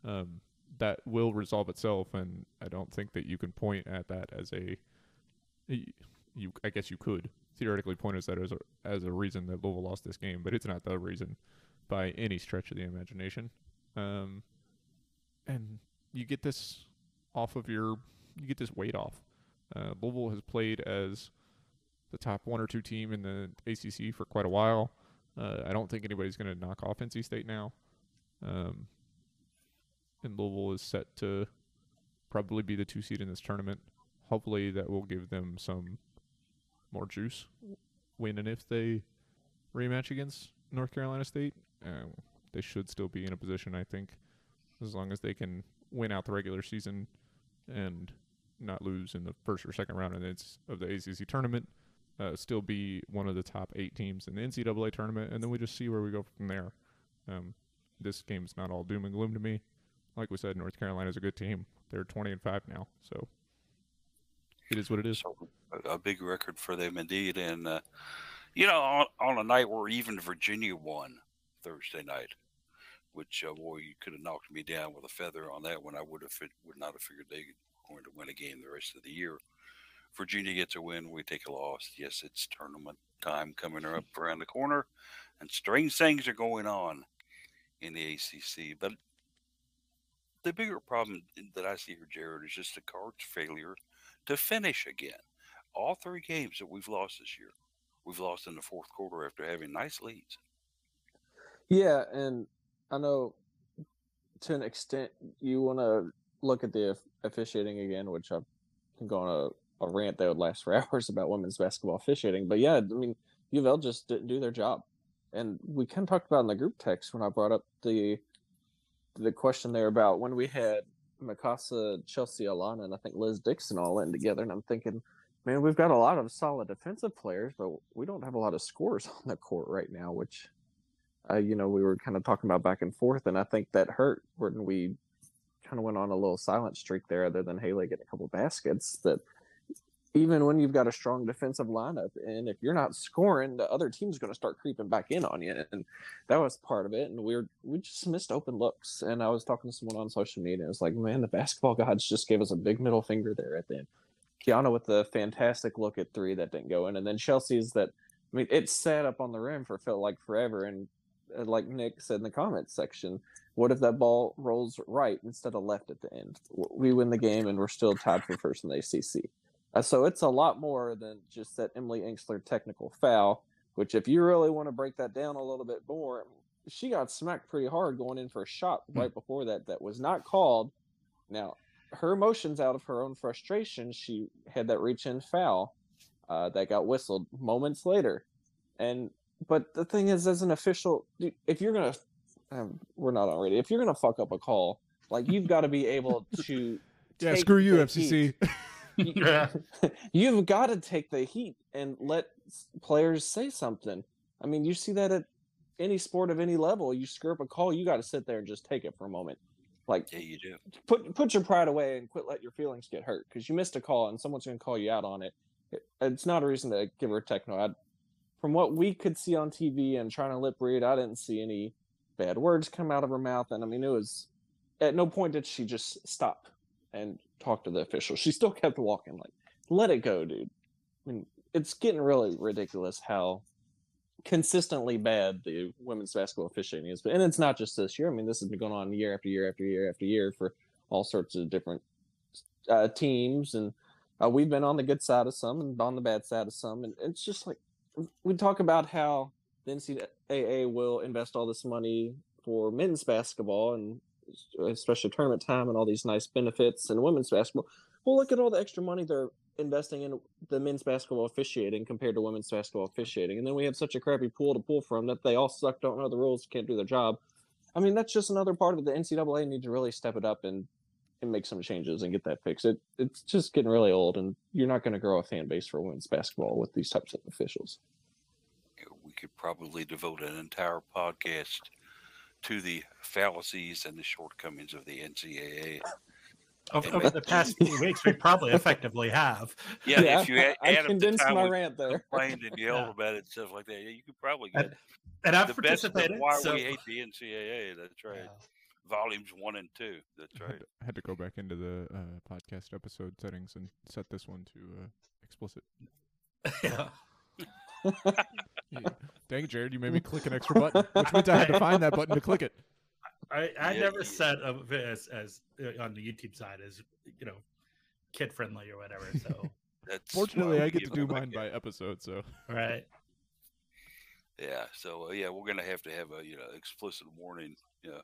um, that will resolve itself, and I don't think that you can point at that as a you. I guess you could theoretically point as that as a as a reason that Louisville lost this game, but it's not the reason by any stretch of the imagination. Um, and you get this off of your you get this weight off. Uh, Louisville has played as the top one or two team in the ACC for quite a while. Uh, I don't think anybody's going to knock off NC State now. Um, and Louisville is set to probably be the two seed in this tournament. Hopefully, that will give them some more juice when and if they rematch against North Carolina State. Um, they should still be in a position, I think, as long as they can win out the regular season and not lose in the first or second round of the, ACC tournament. Uh, still be one of the top eight teams in the NCAA tournament, and then we just see where we go from there. Um, this game's not all doom and gloom to me. Like we said, North Carolina's a good team. They're 20 and five now, so it is what it is. A, big record for them indeed, and uh, you know, on, on a night where even Virginia won Thursday night, which uh, boy, you could have knocked me down with a feather on that one. I would have would not have figured they going to win a game the rest of the year. Virginia gets a win, we take a loss. Yes, it's tournament time coming up around the corner, and strange things are going on in the ACC. But the bigger problem that I see here, Jared, is just the Cards' failure to finish again. All three games that we've lost this year, we've lost in the fourth quarter after having nice leads. Yeah, and I know to an extent you want to look at the officiating again, which I can go on a, a rant that would last for *laughs* hours about women's basketball officiating. But yeah, I mean, U of L just didn't do their job, and we kind of talked about in the group text when I brought up the the question there about when we had Mykasa, Chelsea Alana, and I think Liz Dixon all in together, and I'm thinking, man, we've got a lot of solid defensive players, but we don't have a lot of scores *laughs* on the court right now, which, uh, you know, we were kind of talking about back and forth, and I think that hurt when we kind of went on a little silent streak there, other than Hailey getting a couple baskets. That even when you've got a strong defensive lineup, and if you're not scoring, the other team's going to start creeping back in on you, and that was part of it. And we were we just missed open looks. And I was talking to someone on social media, it was like, man, the basketball gods just gave us a big middle finger there at the end. Kianna with the fantastic look at three that didn't go in, and then Chelsea's that. I mean, it sat up on the rim for felt like forever, and uh, like Nick said in the comments section, what if that ball rolls right instead of left at the end? We win the game, and we're still tied for first in the ACC. Uh, so it's a lot more than just that Emily Engstler technical foul, which if you really want to break that down a little bit more, she got smacked pretty hard going in for a shot Hmm. right before that that was not called. Now, her emotions out of her own frustration, she had that reach in foul uh, that got whistled moments later. And but the thing is, as an official, if you're gonna, um, we're not already. If you're gonna fuck up a call, like you've got to be able to. *laughs* Yeah, screw you, the FCC. *laughs* You- Yeah. *laughs* you've got to take the heat and let players say something. I mean, you see that at any sport of any level. You screw up a call, you got to sit there and just take it for a moment. Like Yeah, you do. put put your pride away and quit let your feelings get hurt because you missed a call and someone's going to call you out on it. it. It's not a reason to give her a techno. I, from what we could see on TV and trying to lip read, I didn't see any bad words come out of her mouth. And I mean, it was at no point did she just stop and talk to the official. She still kept walking. Like, let it go, dude. I mean, it's getting really ridiculous how consistently bad the women's basketball officiating is. But and it's not just this year. I mean, this has been going on year after year after year after year for all sorts of different uh, teams, and uh, we've been on the good side of some and on the bad side of some, and it's just like we talk about how the NCAA will invest all this money for men's basketball and especially tournament time and all these nice benefits and women's basketball. Well, look at all the extra money they're investing in the men's basketball officiating compared to women's basketball officiating. And then we have such a crappy pool to pull from that they all suck, don't know the rules, can't do their job. I mean, that's just another part of it. The NCAA need to really step it up and and make some changes and get that fixed. It it's just getting really old, and you're not going to grow a fan base for women's basketball with these types of officials. We could probably devote an entire podcast to the fallacies and the shortcomings of the NCAA. Over, over the past few weeks, we probably effectively have. Yeah, if you add, I add up the condensed my rant there. complained and *laughs* yelled Yeah. about it and stuff like that, yeah, you could probably get And, and I've the best participated. why so- we hate the NCAA. That's right. Yeah. Volumes one and two. That's I right. had, to, I had to go back into the uh, podcast episode settings and set this one to uh, explicit. *laughs* Yeah. *laughs* Yeah. Dang, Jared, you made me *laughs* click an extra button, which meant I had to find that button to click it. I, I Yeah, never yeah. said of it as, as uh, on the YouTube side as you know kid friendly or whatever. So *laughs* That's Fortunately, why I we get to give do them a mine kick. by episode, so right. Yeah. So uh, yeah, we're gonna have to have a you know explicit warning. Yeah.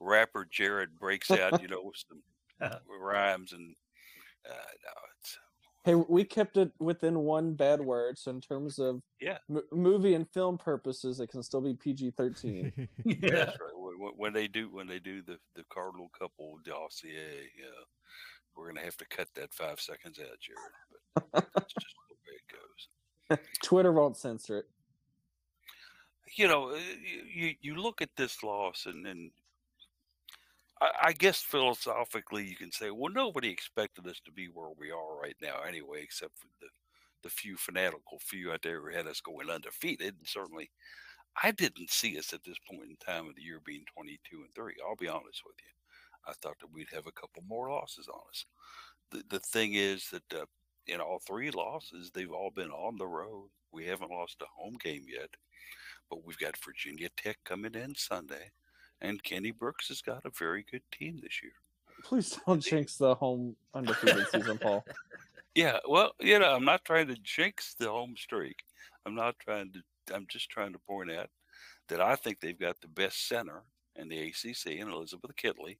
rapper Jared breaks out, you know, with some *laughs* rhymes and uh, no, it's Hey, we kept it within one bad word, so in terms of Yeah. m- movie and film purposes, it can still be PG thirteen. *laughs* *laughs* yeah. That's right. When, when- when they do when they do the the cardinal couple dossier, yeah, we're gonna have to cut that five seconds out, Jared. But that's just the way it goes. *laughs* Twitter won't censor it. You know, uh, you you- you look at this loss, and and I, guess philosophically you can say, well, nobody expected us to be where we are right now, anyway, except for the the few fanatical few out there who had us going undefeated. And certainly, I didn't see us at this point in time of the year being 22 and 3. I'll be honest with you. I thought that we'd have a couple more losses on us. The, the thing is that uh, in all three losses, they've all been on the road. We haven't lost a home game yet, but we've got Virginia Tech coming in Sunday, and Kenny Brooks has got a very good team this year. Please don't jinx the home undefeated season, Paul. *laughs* Yeah, well, you know, I'm not trying to jinx the home streak. I'm not trying to. I'm just trying to point out that I think they've got the best center in the ACC in Elizabeth Kitley.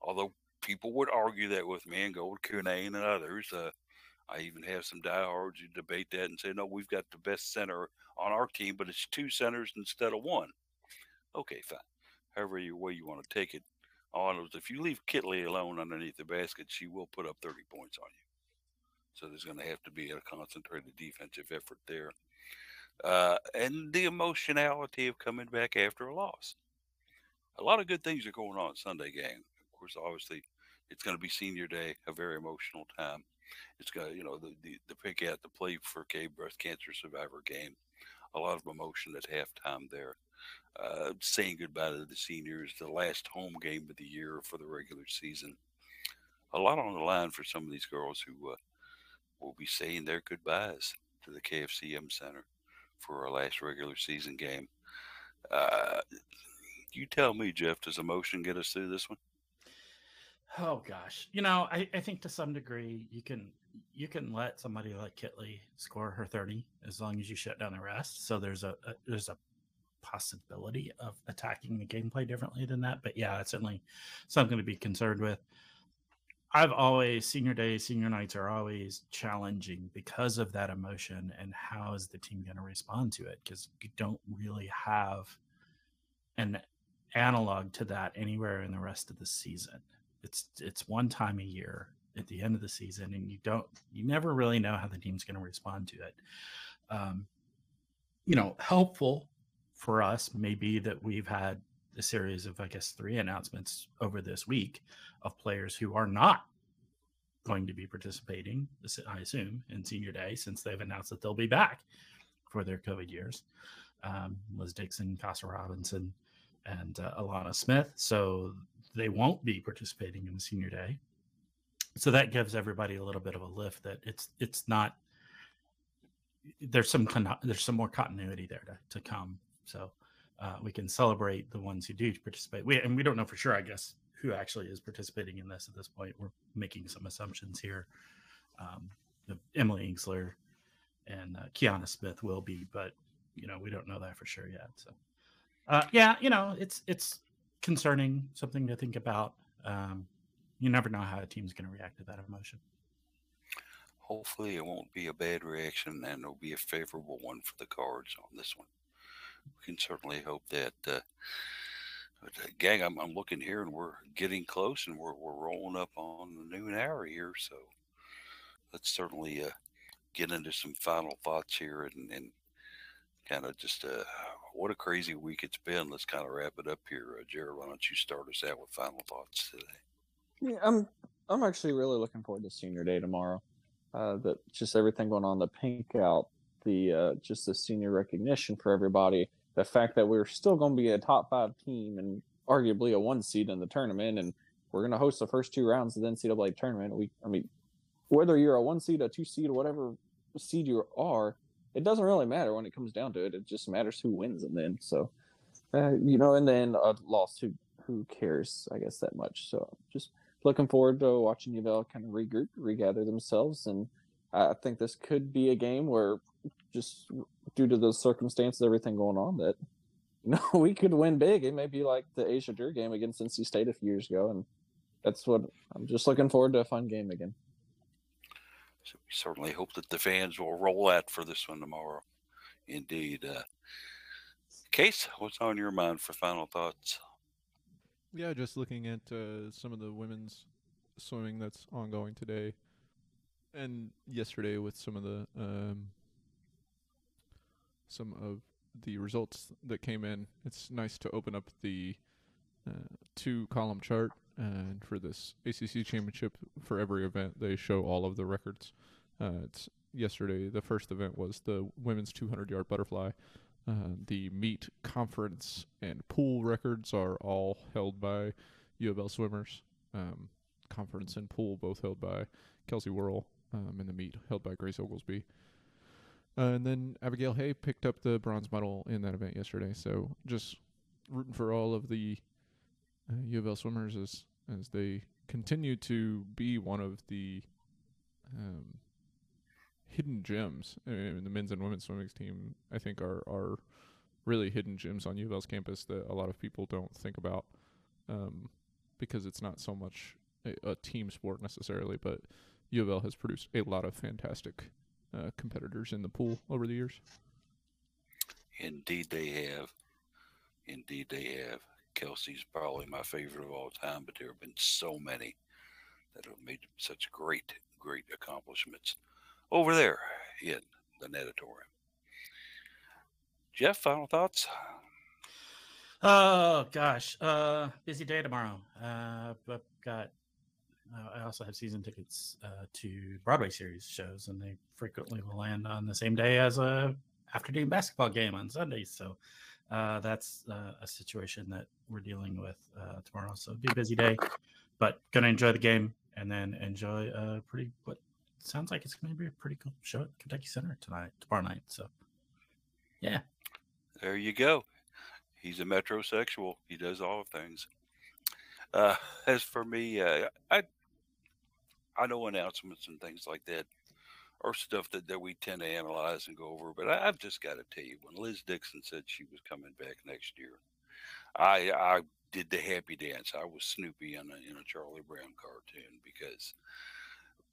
Although people would argue that with me and go with Cunane and others. Uh, I even have some diehards who debate that and say, no, we've got the best center on our team, but it's two centers instead of one. Okay, fine. However you way you want to take it. I if you leave Kitley alone underneath the basket, she will put up 30 points on you. So there's going to have to be a concentrated defensive effort there. Uh, and the emotionality of coming back after a loss. A lot of good things are going on Sunday game. Of course, obviously, it's going to be senior day, a very emotional time. It's got, you know, the, the, the pick out the play for K breast cancer survivor game. A lot of emotion at halftime there. Uh, saying goodbye to the seniors, the last home game of the year for the regular season. A lot on the line for some of these girls who uh, will be saying their goodbyes to the KFC Yum! Center for our last regular season game. Uh, you tell me, Jeff, does emotion get us through this one? Oh gosh, you know, I, I think to some degree you can you can let somebody like Kitley score her thirty as long as you shut down the rest. So there's a, a there's a possibility of attacking the gameplay differently than that. But yeah, it's certainly something to be concerned with. I've always senior days, senior nights are always challenging because of that emotion and how is the team going to respond to it? Because you don't really have an analog to that anywhere in the rest of the season. It's it's one time a year at the end of the season, and you don't you never really know how the team's going to respond to it. Um, you know, helpful for us may be that we've had a series of I guess three announcements over this week of players who are not going to be participating, I assume, in senior day since they've announced that they'll be back for their COVID years. Um, Liz Dixon, Casa Robinson, and uh, Alana Smith. So they won't be participating in the senior day. So that gives everybody a little bit of a lift that it's it's not there's some there's some more continuity there to, to come. So uh, we can celebrate the ones who do participate. We and we don't know for sure, I guess, who actually is participating in this at this point. We're making some assumptions here. Um, Emily Engstler and uh, Kianna Smith will be, but you know we don't know that for sure yet. So uh, yeah, you know it's it's concerning, something to think about. Um, you never know how a team's going to react to that emotion. Hopefully, it won't be a bad reaction and it'll be a favorable one for the cards on this one. We can certainly hope that. Uh, but, uh, gang, I'm, I'm looking here and we're getting close and we're, we're rolling up on the noon hour here. So let's certainly uh, get into some final thoughts here and, and kind of just uh, what a crazy week it's been. Let's kind of wrap it up here. Uh, Jared, why don't you start us out with final thoughts today? Yeah, I'm I'm actually really looking forward to senior day tomorrow. Uh, that just everything going on, the pink out, the uh, just the senior recognition for everybody, the fact that we're still going to be a top five team and arguably a one seed in the tournament, and we're going to host the first two rounds of the NCAA tournament. We, I mean, whether you're a one seed, a two seed, whatever seed you are, it doesn't really matter when it comes down to it. It just matters who wins and then so, uh, you know, and then a loss who who cares? I guess that much. So just looking forward to watching UofL kind of regroup, regather themselves, and I think this could be a game where just due to the circumstances, everything going on, that you know, *laughs* we could win big. It may be like the Asia Shadur game against NC State a few years ago, and that's what I'm just looking forward to a fun game again. So we certainly hope that the fans will roll out for this one tomorrow. Indeed. Uh, Case, what's on your mind for final thoughts? Yeah, just looking at uh, some of the women's swimming that's ongoing today, and yesterday with some of the um, some of the results that came in. It's nice to open up the uh, two column chart, and for this ACC championship, for every event, they show all of the records. Uh, it's yesterday. The first event was the women's 200 yard butterfly. Uh, the meet conference and pool records are all held by U of L swimmers. Um, conference and pool both held by Kelsey Worrell, um, and the meet held by Grace Oglesby. Uh, and then Abigail Hay picked up the bronze medal in that event yesterday. So just rooting for all of the uh, U of L swimmers as as they continue to be one of the um, hidden gems. I mean, the men's and women's swimming team, I think, are are really hidden gems on U of L's campus that a lot of people don't think about um, because it's not so much a, a, team sport necessarily, but U of L has produced a lot of fantastic uh, competitors in the pool over the years. Indeed, they have. Indeed, they have. Kelsi's probably my favorite of all time, but there have been so many that have made such great, great accomplishments over there in the natatorium. Jeff, final thoughts? Oh gosh, uh, busy day tomorrow. Uh, I've got. Uh, I also have season tickets uh, to Broadway series shows, and they frequently will land on the same day as a afternoon basketball game on Sundays. So uh, that's uh, a situation that we're dealing with uh, tomorrow. So be a busy day, but gonna enjoy the game and then enjoy a pretty what sounds like it's to be a pretty cool show at Kentucky Center tonight, tomorrow night. So, yeah. There you go. He's a metrosexual. He does all of things. Uh, *laughs* as for me, uh, I I know announcements and things like that are stuff that, that we tend to analyze and go over. But I, have just got to tell you, when Liz Dixon said she was coming back next year, I I did the happy dance. I was Snoopy in a, in a Charlie Brown cartoon because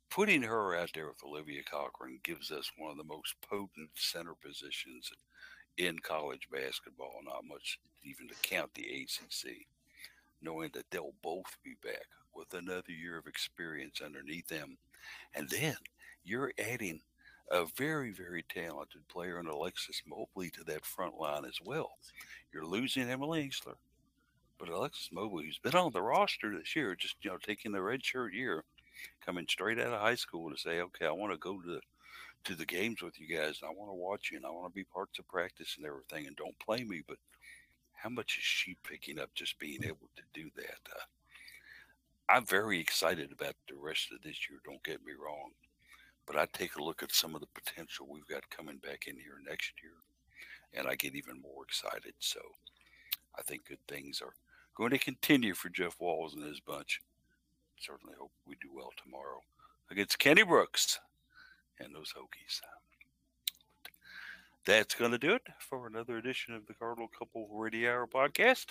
putting her out there with Olivia Cochran gives us one of the most potent center positions in college basketball. Not much even to count the ACC, knowing that they'll both be back with another year of experience underneath them. And then you're adding a very, very talented player in Alexis Mobley to that front line as well. You're losing Emily Engstler, but Alexis Mobley, who's been on the roster this year, just you know taking the red shirt year, coming straight out of high school to say, okay, I want to go to to the games with you guys. And I want to watch you, and I want to be parts of practice and everything. And don't play me, but how much is she picking up just being able to do that? Uh, I'm very excited about the rest of this year. Don't get me wrong, but I take a look at some of the potential we've got coming back in here next year, and I get even more excited. So I think good things are going to continue for Jeff Walz and his bunch certainly hope we do well tomorrow against Kenny Brooks and those Hokies. That's going to do it for another edition of the Cardinal Couple Radio Hour podcast.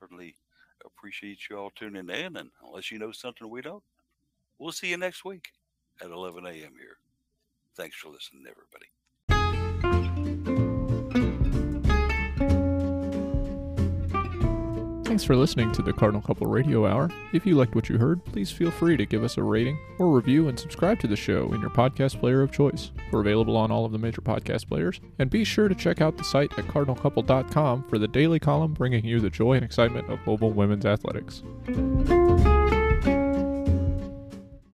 Certainly appreciate you all tuning in. And unless you know something we don't, we'll see you next week at 11 a.m. here. Thanks for listening, everybody. Thanks for listening to the Cardinal Couple Radio Hour. If you liked what you heard, please feel free to give us a rating or review and subscribe to the show in your podcast player of choice. We're available on all of the major podcast players. And be sure to check out the site at cardinalcouple.com for the daily column bringing you the joy and excitement of mobile women's athletics.